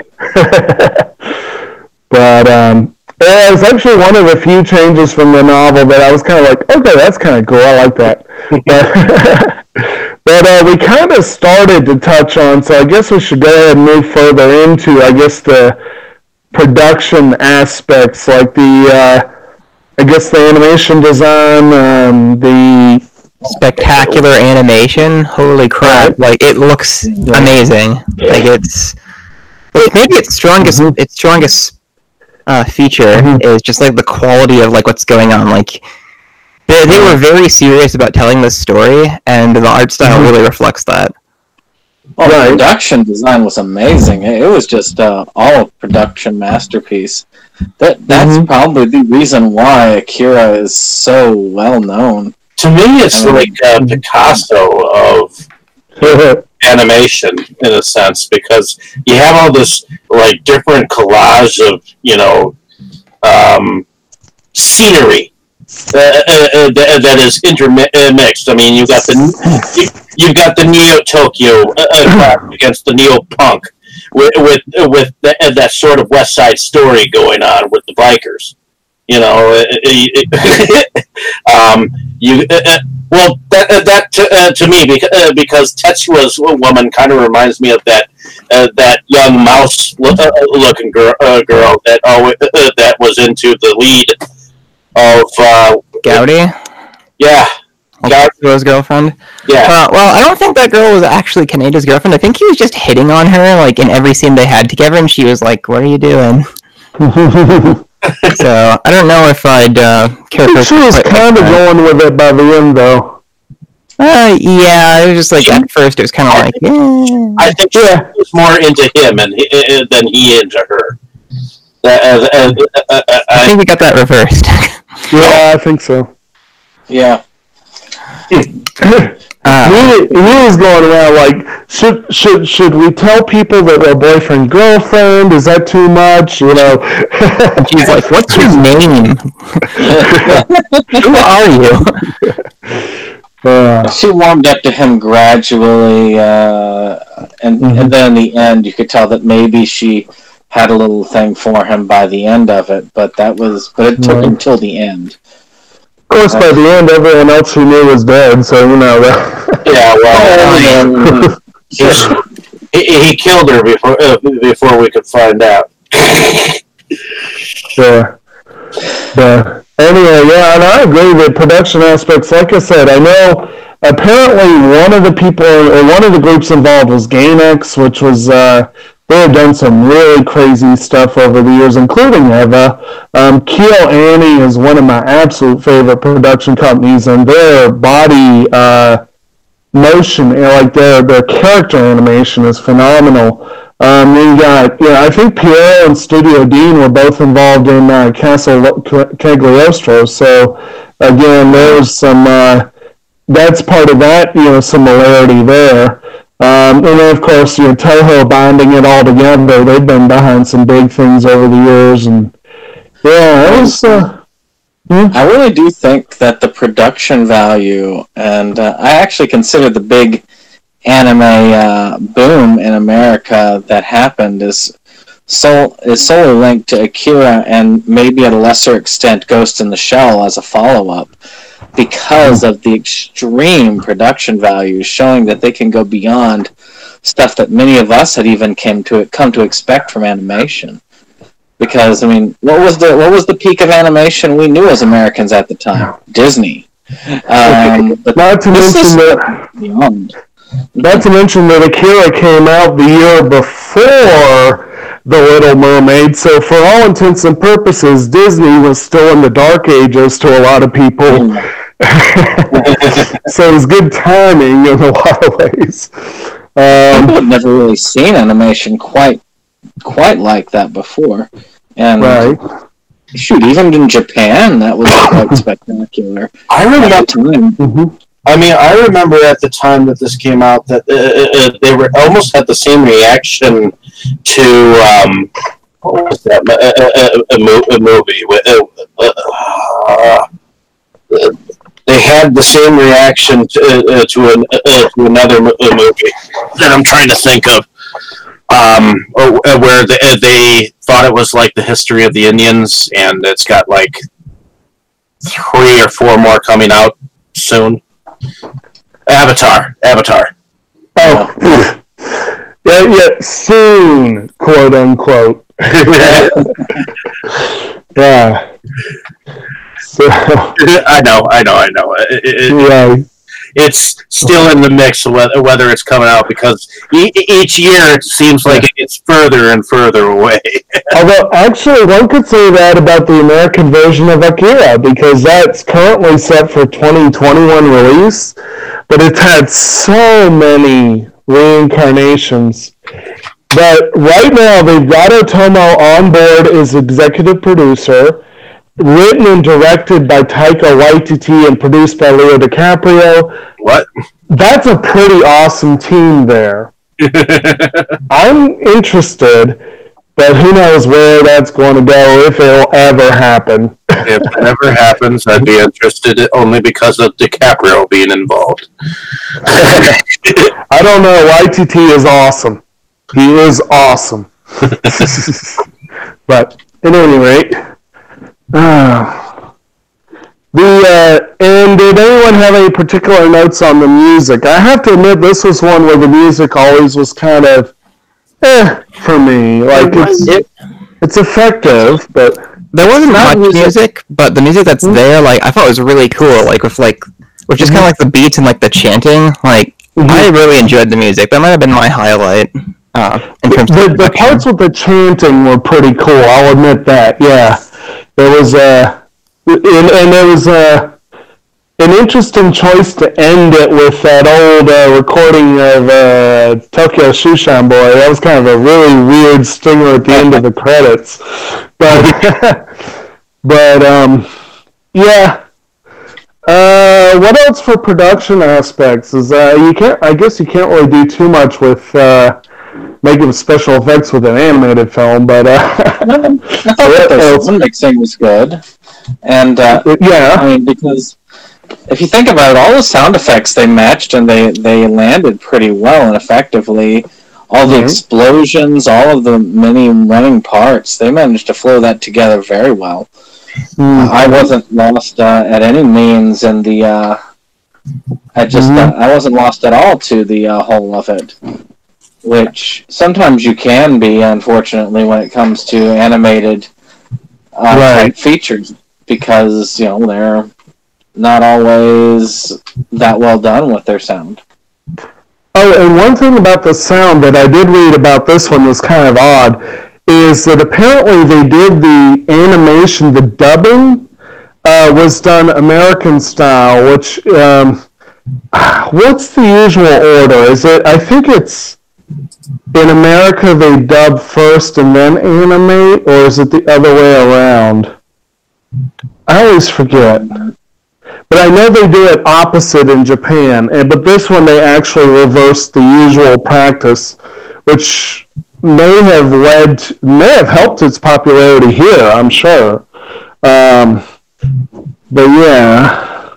*laughs* but um, it was actually one of the few changes from the novel that I was kind of like, okay, that's kind of cool. I like that. *laughs* but but uh, we kind of started to touch on, so I guess we should go ahead and move further into, I guess the production aspects, like the, uh, I guess the animation design, um, the spectacular animation. Holy crap! Like it looks amazing. Like it's like, maybe its strongest its strongest uh, feature is just like the quality of like what's going on. Like they, they were very serious about telling this story, and the art style really reflects that. Oh, the production design was amazing. It, it was just uh, all a production masterpiece. That that's Mm-hmm. probably the reason why Akira is so well known. To me, it's like uh, Picasso of *laughs* animation in a sense because you have all this like different collage of you know um, scenery uh, uh, uh, that, that is intermixed. I mean, you got the you, you've got the Neo Tokyo uh, uh, *clears throat* against the Neo Punk with with with the, uh, that sort of West Side Story going on with the bikers. You know, uh, *laughs* uh, um, you uh, uh, well that uh, that to, uh, to me because, uh, because Tetsua's woman kind of reminds me of that uh, that young mouse lo- uh, looking girl, uh, girl that uh, that was into the lead of uh, Gowdy, yeah Tetsuo's girlfriend. yeah Uh, well, I don't think that girl was actually Kaneda's girlfriend. I think he was just hitting on her, like in every scene they had together, and she was like, "What are you doing?" *laughs* so I don't know if I'd uh, care for. she was kind of going with it by the end, though. Uh, yeah, it was just like at first it was kind of like, yeah. I think she was more into him and he, uh, than he into her. Uh, uh, uh, uh, uh, I think we got that reversed. *laughs* Yeah, I think so. Yeah. *laughs* he, he was going around like, should should should we tell people that we're boyfriend girlfriend? Is that too much? You know. She's like, "What's your name? Who are you?" *laughs* Uh, she warmed up to him gradually, uh, and Mm-hmm. and then in the end, you could tell that maybe she had a little thing for him by the end of it. But that was, but it took Right. until the end. Of course, by the end, everyone else he knew was dead. So you know that. *laughs* yeah, well, *laughs* he, he killed her before uh, before we could find out. *laughs* Yeah. But anyway, yeah, and I agree with production aspects. Like I said, I know apparently one of the people or one of the groups involved was Gainax, which was uh, they have done some really crazy stuff over the years, including Eva. Um, Kyo Annie is one of my absolute favorite production companies, and their body uh, motion, like their their character animation is phenomenal. Um, you got, know, I think Pierrot and Studio Deen were both involved in uh, Castle Cagliostro. So again, there's some uh, that's part of that, you know, similarity there. Um, and then of course, you know, Toho binding it all together. They've been behind some big things over the years, and yeah, it was. Uh, I really do think that the production value, and uh, I actually consider the big anime uh, boom in America that happened is sol- is solely linked to Akira and maybe at a lesser extent Ghost in the Shell as a follow up because of the extreme production values showing that they can go beyond stuff that many of us had even came to come to expect from animation because I mean, what was the what was the peak of animation we knew as Americans at the time? Disney. Um, but *laughs* not to mention that. beyond. Not to mention that Akira came out the year before The Little Mermaid, so for all intents and purposes, Disney was still in the dark ages to a lot of people. *laughs* so it was good timing in a lot of ways. Um, People had never really seen animation quite quite like that before, and right. shoot, even in Japan, that was quite spectacular. I at remember the time. Mm-hmm. I mean, I remember at the time that this came out that uh, uh, they were almost had the same reaction to um, what was that a, a, a, a movie? with- Uh, uh, uh, they had the same reaction to, uh, to, an, uh, to another uh, movie that I'm trying to think of, um, uh, where they, uh, they thought it was like the history of the Indians, and it's got like three or four more coming out soon. Avatar, Avatar. Oh, *clears throat* yeah, yeah, soon, quote unquote. *laughs* yeah. So, *laughs* I know, I know, I know. It, it, yeah. It's still in the mix whether, whether it's coming out because e- each year it seems like it gets further and further away. *laughs* Although, actually, one could say that about the American version of Akira because that's currently set for 2021 release, but it's had so many reincarnations. But right now, they've got Otomo on board as executive producer, written and directed by Taika Waititi and produced by Leo DiCaprio. What? That's a pretty awesome team there. *laughs* I'm interested, but who knows where that's going to go if it'll ever happen. if it ever happens, I'd be interested only because of DiCaprio being involved. *laughs* I don't know. YTT is awesome. He is awesome. *laughs* but at any rate, uh, the uh, and did anyone have any particular notes on the music? I have to admit, this was one where the music always was kind of eh for me. Like it's it's effective, but There wasn't Not much music. music, but the music that's there, like I thought was really cool. Like with like, with just kind of like the beats and like the chanting. Like I really enjoyed the music. That might have been my highlight. Uh, in terms the, of the production. parts with the chanting were pretty cool. I'll admit that. Yeah, there was a and, and there was a an interesting choice to end it with that old uh, recording of uh, Tokyo Shoeshine Boy. That was kind of a really weird stinger at the end of the credits. But *laughs* but um, yeah. Uh, what else for production aspects? Is uh, you can't? I guess you can't really do too much with uh, making special effects with an animated film, but uh, *laughs* I thought the was good, and uh, yeah, I mean because if you think about it, all the sound effects they matched and they they landed pretty well and effectively. All the Mhm. explosions, all of the many running parts, they managed to flow that together very well. Hmm. I wasn't lost uh, at any means in the. Uh, I just uh, I wasn't lost at all to the uh, whole of it, which sometimes you can be, unfortunately, when it comes to animated uh, Right. features, because you know they're not always that well done with their sound. Oh, and one thing about the sound that I did read about this one was kind of odd is that apparently they did the animation, the dubbing uh, was done American style, which um, *sighs* what's the usual order? Is it? I think it's in America they dub first and then animate, or is it the other way around? I always forget. But I know they do it opposite in Japan, and but this one they actually reversed the usual practice, which may have led, may have helped its popularity here. I'm sure. Um, but yeah,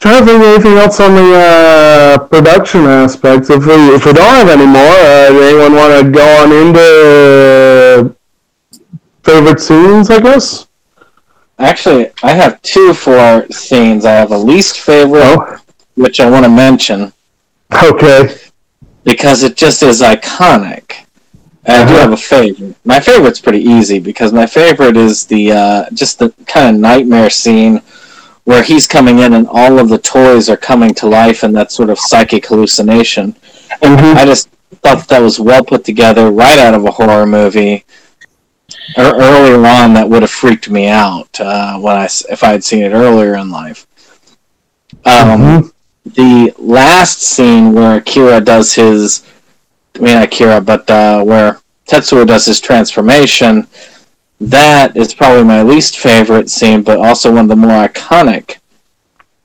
trying to think anything else on the uh, production aspects. If we if we don't have any more, uh, anyone want to go on into favorite scenes? I guess. Actually, I have two for scenes. I have a least favorite, Oh. which I want to mention Okay. because it just is iconic. And I do Uh-huh. have a favorite. My favorite's pretty easy because my favorite is the uh, just the kind of nightmare scene where he's coming in and all of the toys are coming to life in that sort of psychic hallucination. Mhm. I just thought that was well put together, right out of a horror movie. Earlier on, that would have freaked me out uh, when I if I had seen it earlier in life. Um, The last scene where Akira does his, I mean Akira, but uh, where Tetsuo does his transformation, that is probably my least favorite scene, but also one of the more iconic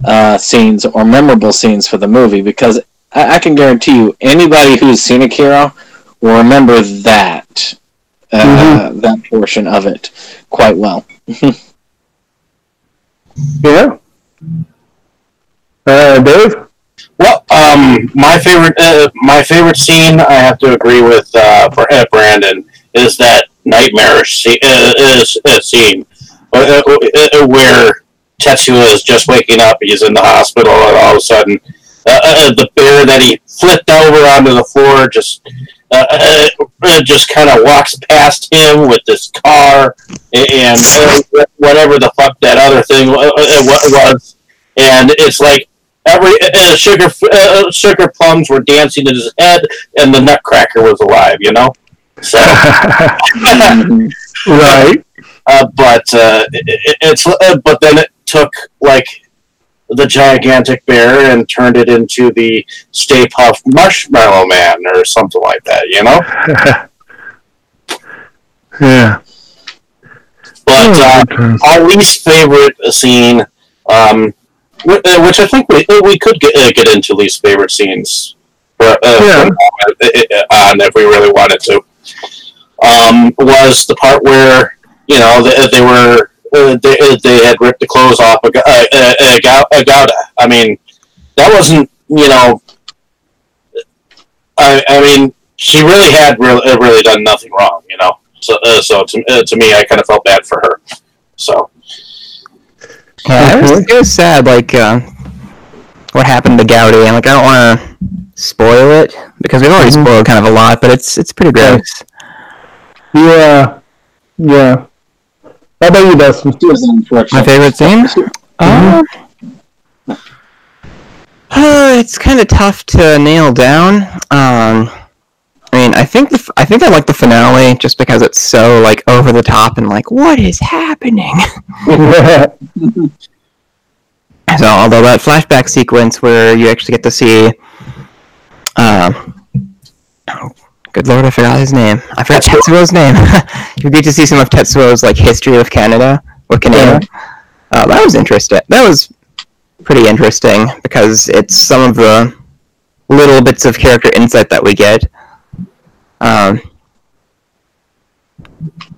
uh, scenes or memorable scenes for the movie because I, I can guarantee you anybody who's seen Akira will remember that uh, that portion of it quite well. *laughs* Yeah. Uh, Dave? Well, um, my favorite, uh, my favorite scene, I have to agree with uh, Br- uh, Brandon, is that nightmarish scene, uh, is, uh, scene uh, uh, uh, where Tetsuya is just waking up. He's in the hospital, and all of a sudden, uh, uh, the bear that he flipped over onto the floor just. Uh, uh, uh, just kind of walks past him with this car and uh, whatever the fuck that other thing uh, was, and it's like every uh, sugar uh, sugar plums were dancing in his head, and the Nutcracker was alive. You know, so *laughs* *laughs* right. uh, but uh, it, it- it's uh, but then it took like the gigantic bear and turned it into the Stay Puft Marshmallow Man or something like that. You know, *laughs* Yeah. but uh, our least favorite scene. Um, uh, which I think we we could get, uh, get into least favorite scenes for, uh, Yeah. uh, on if we really wanted to. Um, was the part where you know they, they were uh, they, they had ripped the clothes off of Ga- uh, uh, uh, Ga- uh, Gouda. I mean, that wasn't you know. I, I mean, she really had really, really done nothing wrong, you know. So, uh, so to, uh, to me, I kind of felt bad for her. So, Yeah, it was, it was sad, like, uh, what happened to Gowdy, and, like, I don't want to spoil it, because we've already spoiled kind of a lot, but it's it's pretty gross. Yeah. Yeah. How about you, Dustin? My favorite scene? Uh, uh, it's kind of tough to nail down. Um, I mean, I think the f- I think I like the finale just because it's so like over the top and like what is happening. *laughs* so, although that flashback sequence where you actually get to see, uh, good lord, I forgot his name. I forgot Tetsuo's name. *laughs* you get to see some of Tetsuo's like history of Canada or Canada. Uh, that was interesting. That was pretty interesting because it's some of the little bits of character insight that we get. Um,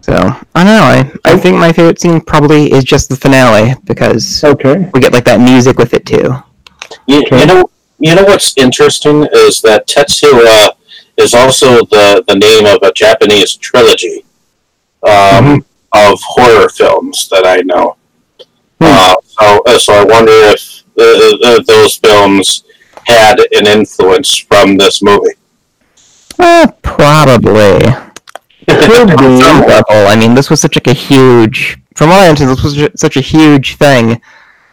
so I don't know. I, I think my favorite scene probably is just the finale because okay. we get like that music with it too. you, you know, you know what's interesting is that Tetsuya is also the, the name of a Japanese trilogy um, of horror films that I know. Uh, so, uh, so I wonder if uh, uh, those films had an influence from this movie. Uh, probably. Could *laughs* be. level, I mean, this was such like a huge. From what I understand, this was such a huge thing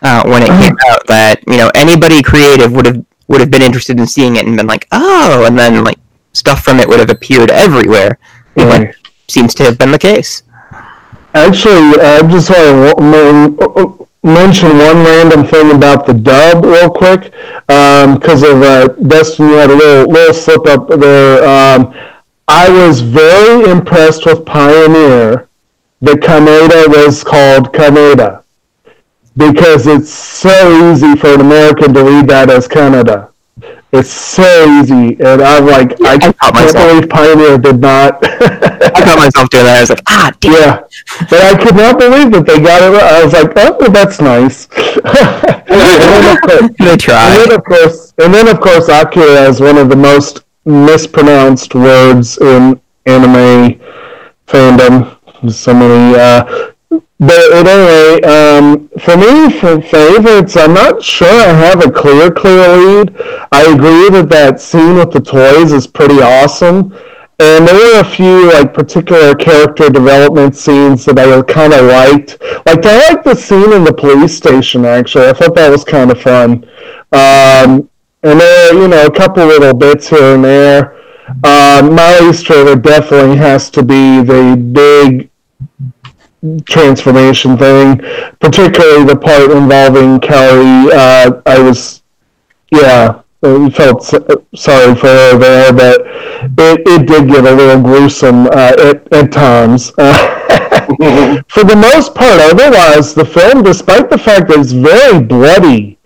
uh, when it came out that you know anybody creative would have would have been interested in seeing it and been like, oh, and then like stuff from it would have appeared everywhere. Right. Seems to have been the case. Actually, I just want to m- mention one random thing about the dub real quick, because of uh, Dustin, you had a little little slip up there. Um, I was very impressed with Pioneer. The Kaneda was called Kaneda because it's so easy for an American to read that as Canada. It's so easy, and I'm like, I, caught can't myself. believe Pioneer did not. *laughs* I caught myself doing that. I was like, ah, damn. Yeah, but I could not believe that they got it. right. I was like, oh, that's nice. *laughs* and, then of course, They and tried. then of course, and then of course, Akira is one of the most mispronounced words in anime fandom. So many. Uh, but at any rate, um, for me, for favorites, I'm not sure I have a clear, clear lead. I agree that that scene with the toys is pretty awesome. And there were a few like particular character development scenes that I kind of liked. Like I liked the scene in the police station. Actually, I thought that was kind of fun. Um, and there, you know, a couple little bits here and there. Uh, Miley's trailer definitely has to be the big transformation thing, particularly the part involving Kelly. Uh, I was, yeah, I felt s- sorry for her there, but it, it did get a little gruesome uh, at, at times. Uh, *laughs* for the most part, otherwise, the film, despite the fact that it's very bloody,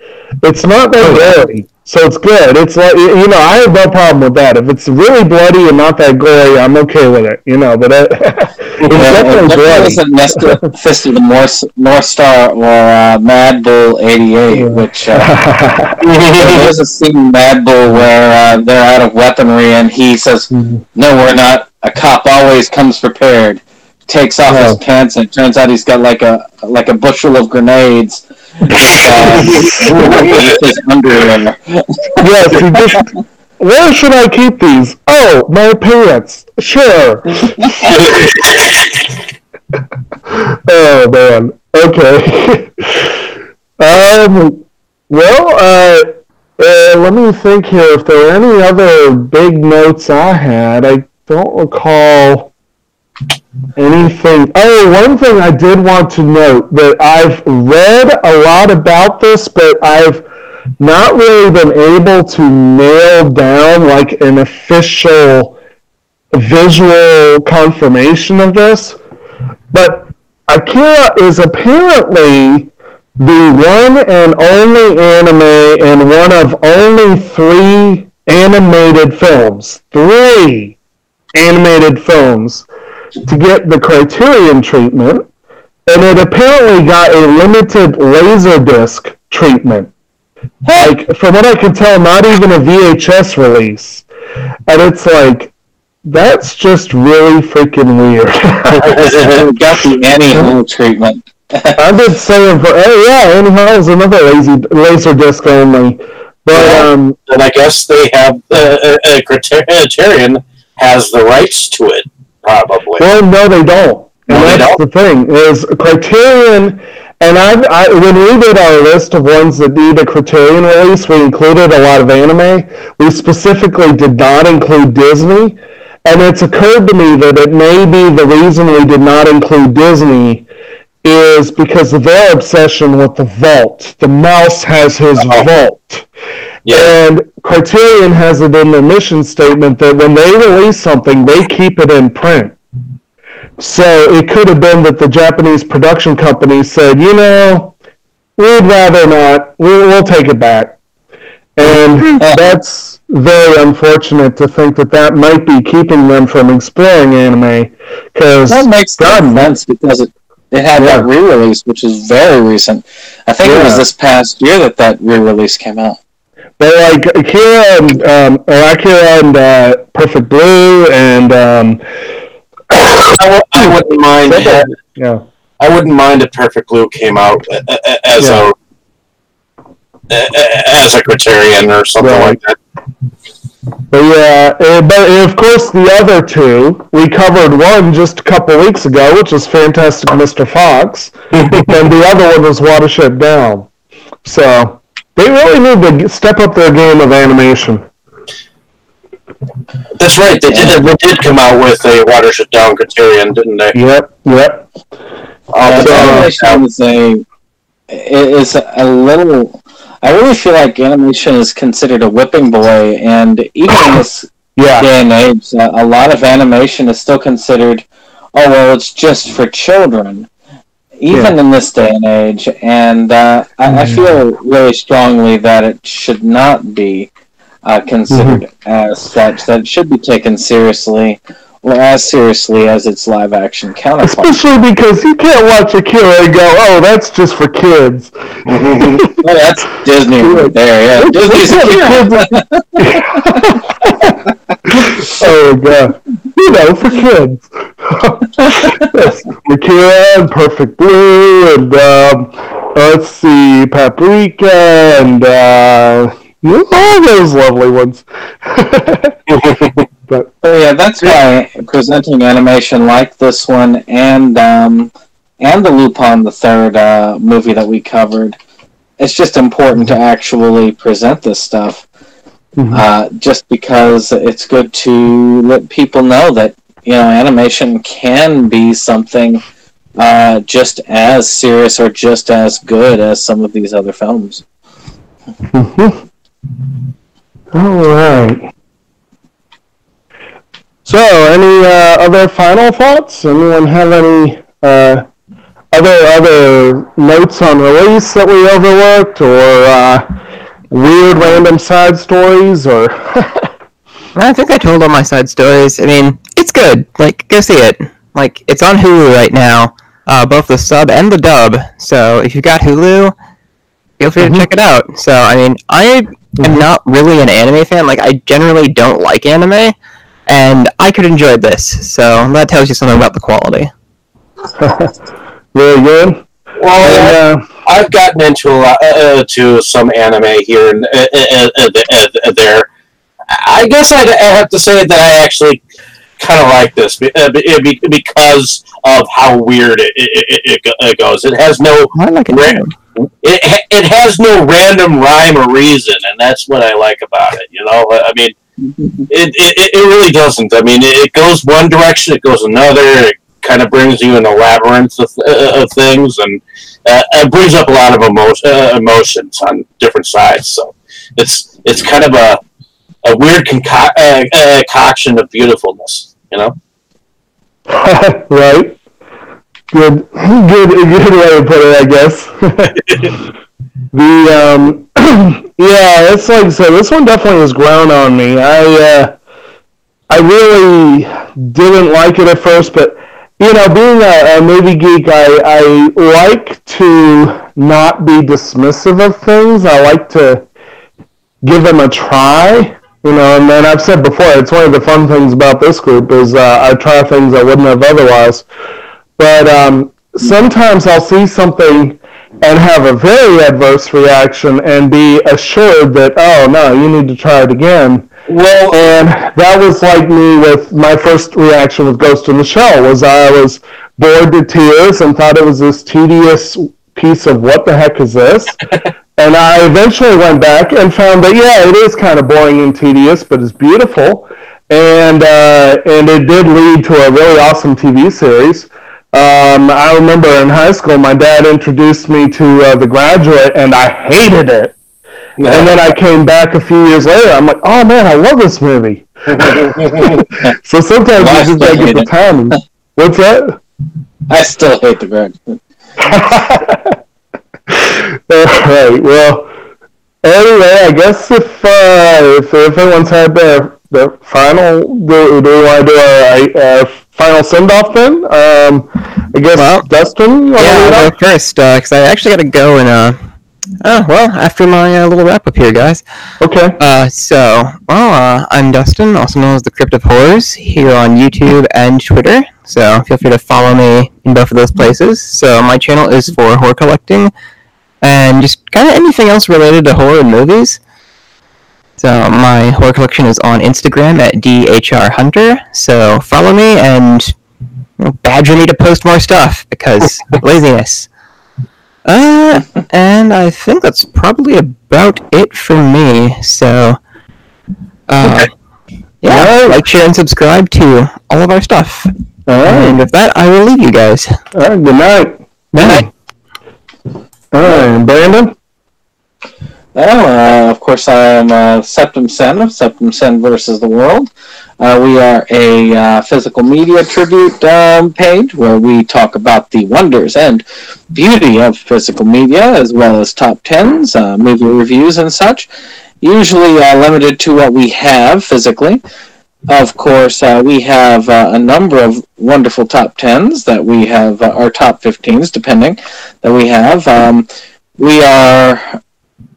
It's not that gory, so it's good. It's like you know, I have no problem with that. If it's really bloody and not that gory, I'm okay with it. You know, but it, *laughs* It bloody. wasn't Mr. Fist of the North, North Star or uh, Mad Bull 88, which uh, there's a scene in Mad Bull where uh, they're out of weaponry and he says, Mm-hmm. No, we're not. A cop always comes prepared. Takes off his pants and it turns out he's got like a like a bushel of grenades. *laughs* uh, *laughs* his underwear. yes, you just. Where should I keep these? Oh, my pants. Sure. *laughs* oh man. Okay. *laughs* um. Well, uh, uh, let me think here. If there were any other big notes I had, I don't recall anything. Oh, one thing I did want to note that I've read a lot about this, but I've not really been able to nail down like an official visual confirmation of this. But Akira is apparently the one and only anime and one of only three animated films, three animated films to get the Criterion treatment, and it apparently got a limited Laserdisc treatment. Like, from what I can tell, not even a VHS release. And it's like, that's just really freaking weird. *laughs* got the Annie Hall treatment. *laughs* I've been saying for, oh yeah, Annie Hall is another lazy Laserdisc only. But, um, and I guess they have *laughs* uh, uh, Criterion has the rights to it, probably. Well, no, they don't. And No, that's the thing is Criterion. And I, I, when we did our list of ones that need a Criterion release, we included a lot of anime. We specifically did not include Disney, and it's occurred to me that it may be the reason we did not include Disney is because of their obsession with the vault. The mouse has his uh-huh. vault. And Criterion has it in their mission statement that when they release something, they keep it in print. So it could have been that the Japanese production company said, you know, we'd rather not. We'll, we'll take it back. And *laughs* that's very unfortunate to think that that might be keeping them from exploring anime. Because That makes God, sense because it, it had that re-release, which is very recent. I think it was this past year that that re-release came out. But like Akira and um, or Akira and uh, Perfect Blue and um, I, w- I wouldn't mind. yeah. I wouldn't mind if Perfect Blue came out a- a- as Yeah. a a- as a Criterion or something Right. like that. But yeah, uh, but of course the other two we covered one just a couple weeks ago, which was Fantastic Mr. Fox, *laughs* and the other one was Watership Down. So they really need to step up their game of animation. That's right. They did. They did come out with a Watership Down Criterion, didn't they? Yep, yep. Uh, so- animation is a is a little. I really feel like animation is considered a whipping boy, and even in this *coughs* Yeah. day and age, uh, a lot of animation is still considered. Oh well, it's just for children. Even in this day and age, and uh, I, I feel really strongly that it should not be uh, considered as such. That should be taken seriously, or as seriously as its live action counterpart. Especially because you can't watch Akira and go, "Oh, that's just for kids." Oh, that's Disney right *laughs* there. Yeah, Disney's *laughs* oh god, you know, for kids. *laughs* yes, Akira and Perfect Blue, and um, let's see, Paprika, and uh, all *laughs* those lovely ones. *laughs* but Oh yeah, that's why presenting animation like this one and um, and the Lupin the Third uh, movie that we covered, it's just important to actually present this stuff. Uh, just because it's good to let people know that you know animation can be something uh, just as serious or just as good as some of these other films. All right. So, any uh, other final thoughts? Anyone have any uh, other other notes on release that we overlooked, or uh, weird random side stories, or *laughs* I think I told all my side stories. I mean, it's good. Like, go see it. Like, it's on Hulu right now, uh, both the sub and the dub. So if you've got Hulu, feel free to check it out. So I mean, I am not really an anime fan. Like, I generally don't like anime, and I could enjoy this. So that tells you something about the quality. *laughs* Very good. Well, And, uh, I've gotten into a lot, uh, to some anime here and uh, uh, uh, uh, uh, there. I guess I'd, I have to say that I actually kind of like this be- uh, be- be- because of how weird it, it, it, it it goes. It has no I like it. ra- it, it has no random rhyme or reason, and that's what I like about it. You know, I mean, it, it, it really doesn't. I mean, it goes one direction, it goes another. It kind of brings you in a labyrinth of, uh, of things, and uh, it brings up a lot of emotion, uh, emotions on different sides. So it's it's kind of a a weird conco- uh, uh, concoction of beautifulness. You know. *laughs* right. Good, *laughs* good, good way to put it, I guess. *laughs* the um, *clears throat* yeah, it's like so. This one definitely has grown on me. I uh, I really didn't like it at first, but you know, being a, a movie geek, I I like to not be dismissive of things. I like to give them a try. You know, and then I've said before, it's one of the fun things about this group is uh, I try things I wouldn't have otherwise. But um, sometimes I'll see something and have a very adverse reaction and be assured that, oh no, you need to try it again. Well, And that was like me with my first reaction with Ghost in the Shell was I was bored to tears and thought it was this tedious piece of what the heck is this? *laughs* and I eventually went back and found that yeah, it is kind of boring and tedious, but it's beautiful. And uh, and it did lead to a really awesome TV series. Um, I remember in high school, my dad introduced me to uh, The Graduate, and I hated it. And then I came back a few years later. I'm like, oh man, I love this movie. *laughs* so sometimes Well, I you just gotta get the timing. What's that? I still hate the graduate. *laughs* All right. Well, anyway, I guess if uh, if everyone's had their their final, do, do we want to do our, our final send off then? Um, I guess Well, Dustin. Yeah, I'll go first, because I actually got to go and, uh... Oh, well, after my uh, little wrap-up here, guys. Okay. Uh, so, well, uh, I'm Dustin, also known as the Crypt of Horrors, here on YouTube and Twitter. So feel free to follow me in both of those places. So my channel is for horror collecting and just kind of anything else related to horror and movies. So my horror collection is on Instagram at dhrhunter. So follow me and badger me to post more stuff because *laughs* laziness. Uh, and I think that's probably about it for me. So, uh, yeah, like, share, and subscribe to all of our stuff. All right. And with that, I will leave you guys. All right. Good night. Good night. All right, Brandon. Well, of course, I am uh, Septum Sen of Septum Sen versus the World. Uh, we are a uh, physical media tribute um, page where we talk about the wonders and beauty of physical media, as well as top tens, uh, movie reviews, and such. Usually uh, limited to what we have physically. Of course, uh, we have a number of wonderful top tens that we have, uh, top 15s, depending, that we have. Um, we are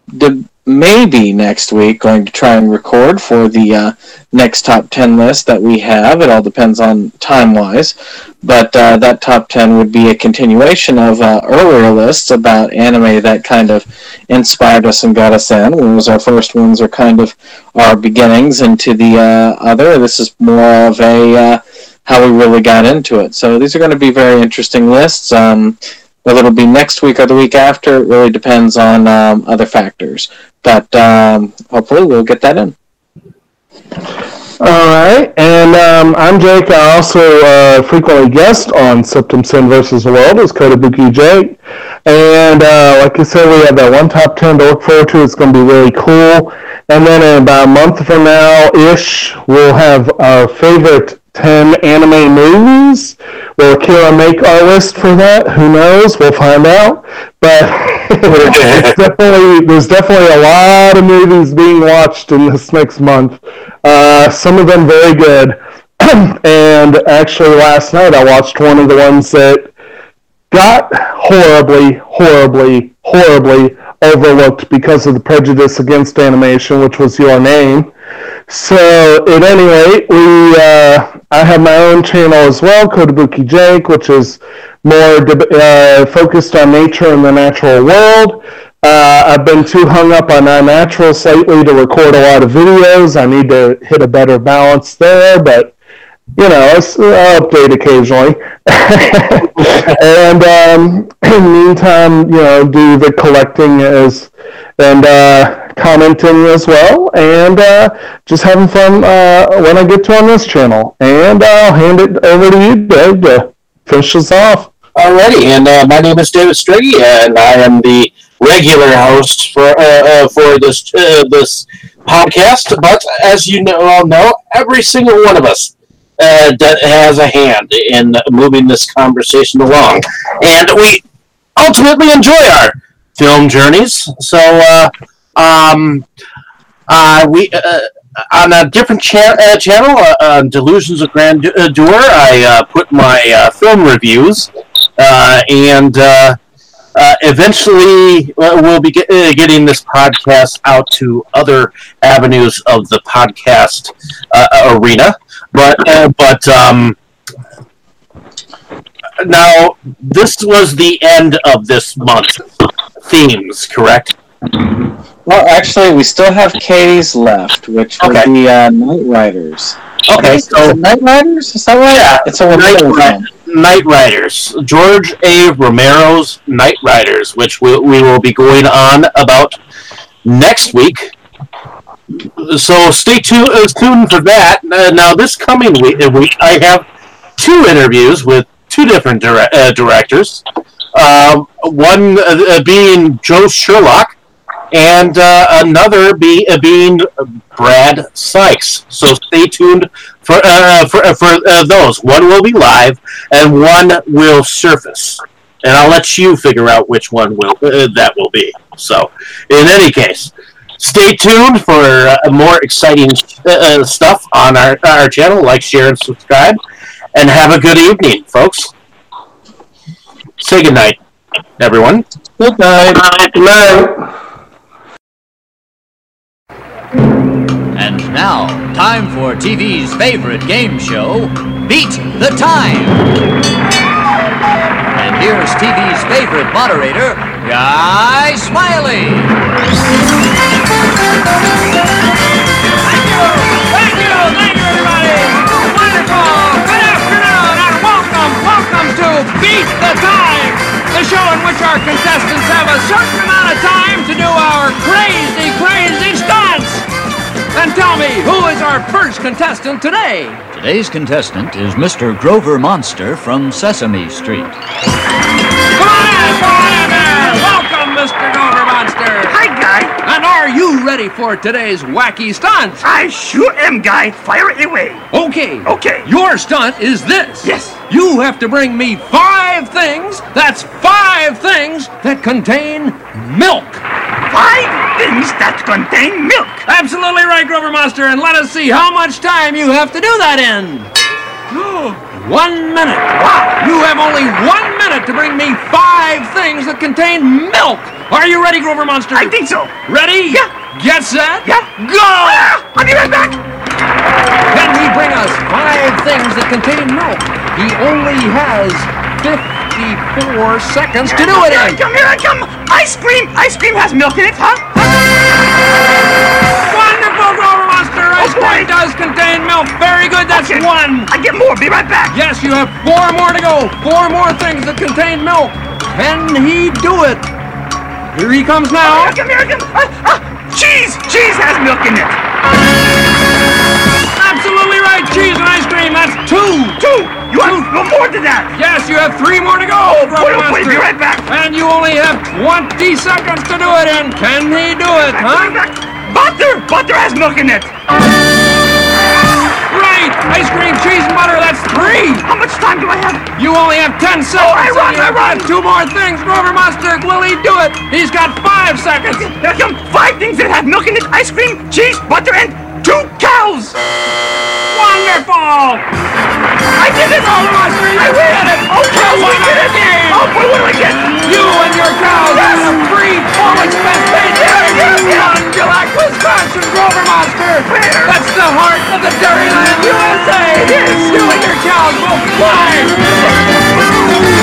the, maybe next week going to try and record for the uh, next top 10 list that we have. It all depends on time wise. But uh, that top 10 would be a continuation of uh, earlier lists about anime that kind of inspired us and got us in, whereas our first ones are kind of our beginnings into the uh, other. This is more of a uh, how we really got into it. So these are going to be very interesting lists. Um, whether it'll be next week or the week after, it really depends on um, other factors. But um, hopefully, we'll get that in. All right, and um, I'm Jake. I also uh, frequently guest on Septum Sin versus the World as Kotobuki Jake. And uh, like I said, we have that one top 10 to look forward to. It's going to be really cool. And then in about a month from now ish, we'll have our favorite 10 anime movies. Will Akira make our list for that? Who knows? We'll find out. But *laughs* definitely, there's definitely a lot of movies being watched in this next month. Uh, some of them very good. *clears throat* and actually, last night I watched one of the ones that got horribly, horribly, horribly overlooked because of the prejudice against animation, which was Your Name. So, at any rate, we uh, I have my own channel as well, Kotobuki Jake, which is more uh, focused on nature and the natural world. Uh, I've been too hung up on unnaturals lately to record a lot of videos. I need to hit a better balance there, but you know, I'll update occasionally. *laughs* and um, *clears throat* in the meantime, you know, do the collecting as and uh, commenting as well, and uh, just having fun uh, when I get to on this channel. And I'll hand it over to you, Dave, to finish us off. Alrighty, and uh, my name is David Striggy, and I am the regular host for uh, uh, for this this podcast. But as you know, all know, every single one of us uh, has a hand in moving this conversation along, and we ultimately enjoy our film journeys. So, uh, um, uh, we uh, on a different cha- uh, channel, uh, Delusions of Grandeur, I put my film reviews, and eventually we'll be get- getting this podcast out to other avenues of the podcast arena. But but um, now this was the end of this month themes, correct? Well, actually, we still have Katie's left, which would Okay. be uh, Knightriders. Okay, so Knightriders? Is that right? Yeah, It's a Night, film. Knightriders, George A. Romero's Knightriders, which we, we will be going on about next week. So stay tuned, uh, tuned for that. Uh, now, this coming week, uh, week, I have two interviews with two different dire- uh, directors. Um, one uh, uh, being Joe Sherlock, and uh, another be, uh, being Brad Sykes. So stay tuned for uh, for, uh, for uh, those. One will be live, and one will surface. And I'll let you figure out which one will uh, that will be. So, in any case, stay tuned for uh, more exciting uh, uh, stuff on our our channel. Like, share, and subscribe. And have a good evening, folks. Say good night, everyone. Good night. Good night. And now, time for TV's favorite game show, Beat the Time. And here's TV's favorite moderator, Guy Smiley. Thank you, thank you, Thank you, everybody. Wonderful. Good afternoon and welcome, welcome to Beat the Time, the show in which our contestants have a certain amount of time to do our crazy. And tell me, who is our first contestant today? Today's contestant is Mr. Grover Monster from Sesame Street. Come on in, come on in there. Welcome, Mr. Grover Monster. Hi, Guy. And are you ready for today's wacky stunt? I sure am, Guy. Fire it away. Okay. Okay. Your stunt is this. Yes. You have to bring me five things. That's five things that contain milk. Five things that contain milk. Absolutely right, Grover Monster. And let us see how much time you have to do that in. One minute. Wow. You have only one minute to bring me five things that contain milk. Are you ready, Grover Monster? I think so. Ready? Yeah. Get set. Yeah. Go. Ah, I'll be right back. Can he bring us five things that contain milk? He only has 54 seconds to do it in. Come here, come. Ice cream. Ice cream has milk in it, huh? Wonderful, Grover Monster. Ice cream does contain milk. Very good. That's one. I get more. Be right back. Yes, you have four more to go. Four more things that contain milk. Can he do it? Here he comes now. Oh, come here, come. Ah, ah, cheese. Cheese has milk in it. Right. Cheese and ice cream. That's two. Two. You have no more than that. Yes, you have three more to go. Wait, wait, Monster. be right back. And you only have 20 seconds to do it in. Can he do it, huh? Butter! Butter has milk in it! Right! Ice cream, cheese, and butter, that's three. How much time do I have? You only have ten seconds. Oh, I run, I run. Two more things. Grover Monster, will he do it? He's got five seconds. There come five things that have milk in it, ice cream, cheese, butter, and two cows wonderful! I did it all on three! I win! Oh, Joe, we did it! Oh, boy, what do I get? You and your cows yes. and a free full expense paid dairy yes. on Gillett, Wisconsin Grover Monster! Fair. That's the heart of the Dairyland USA! Yes. You and your cows will fly!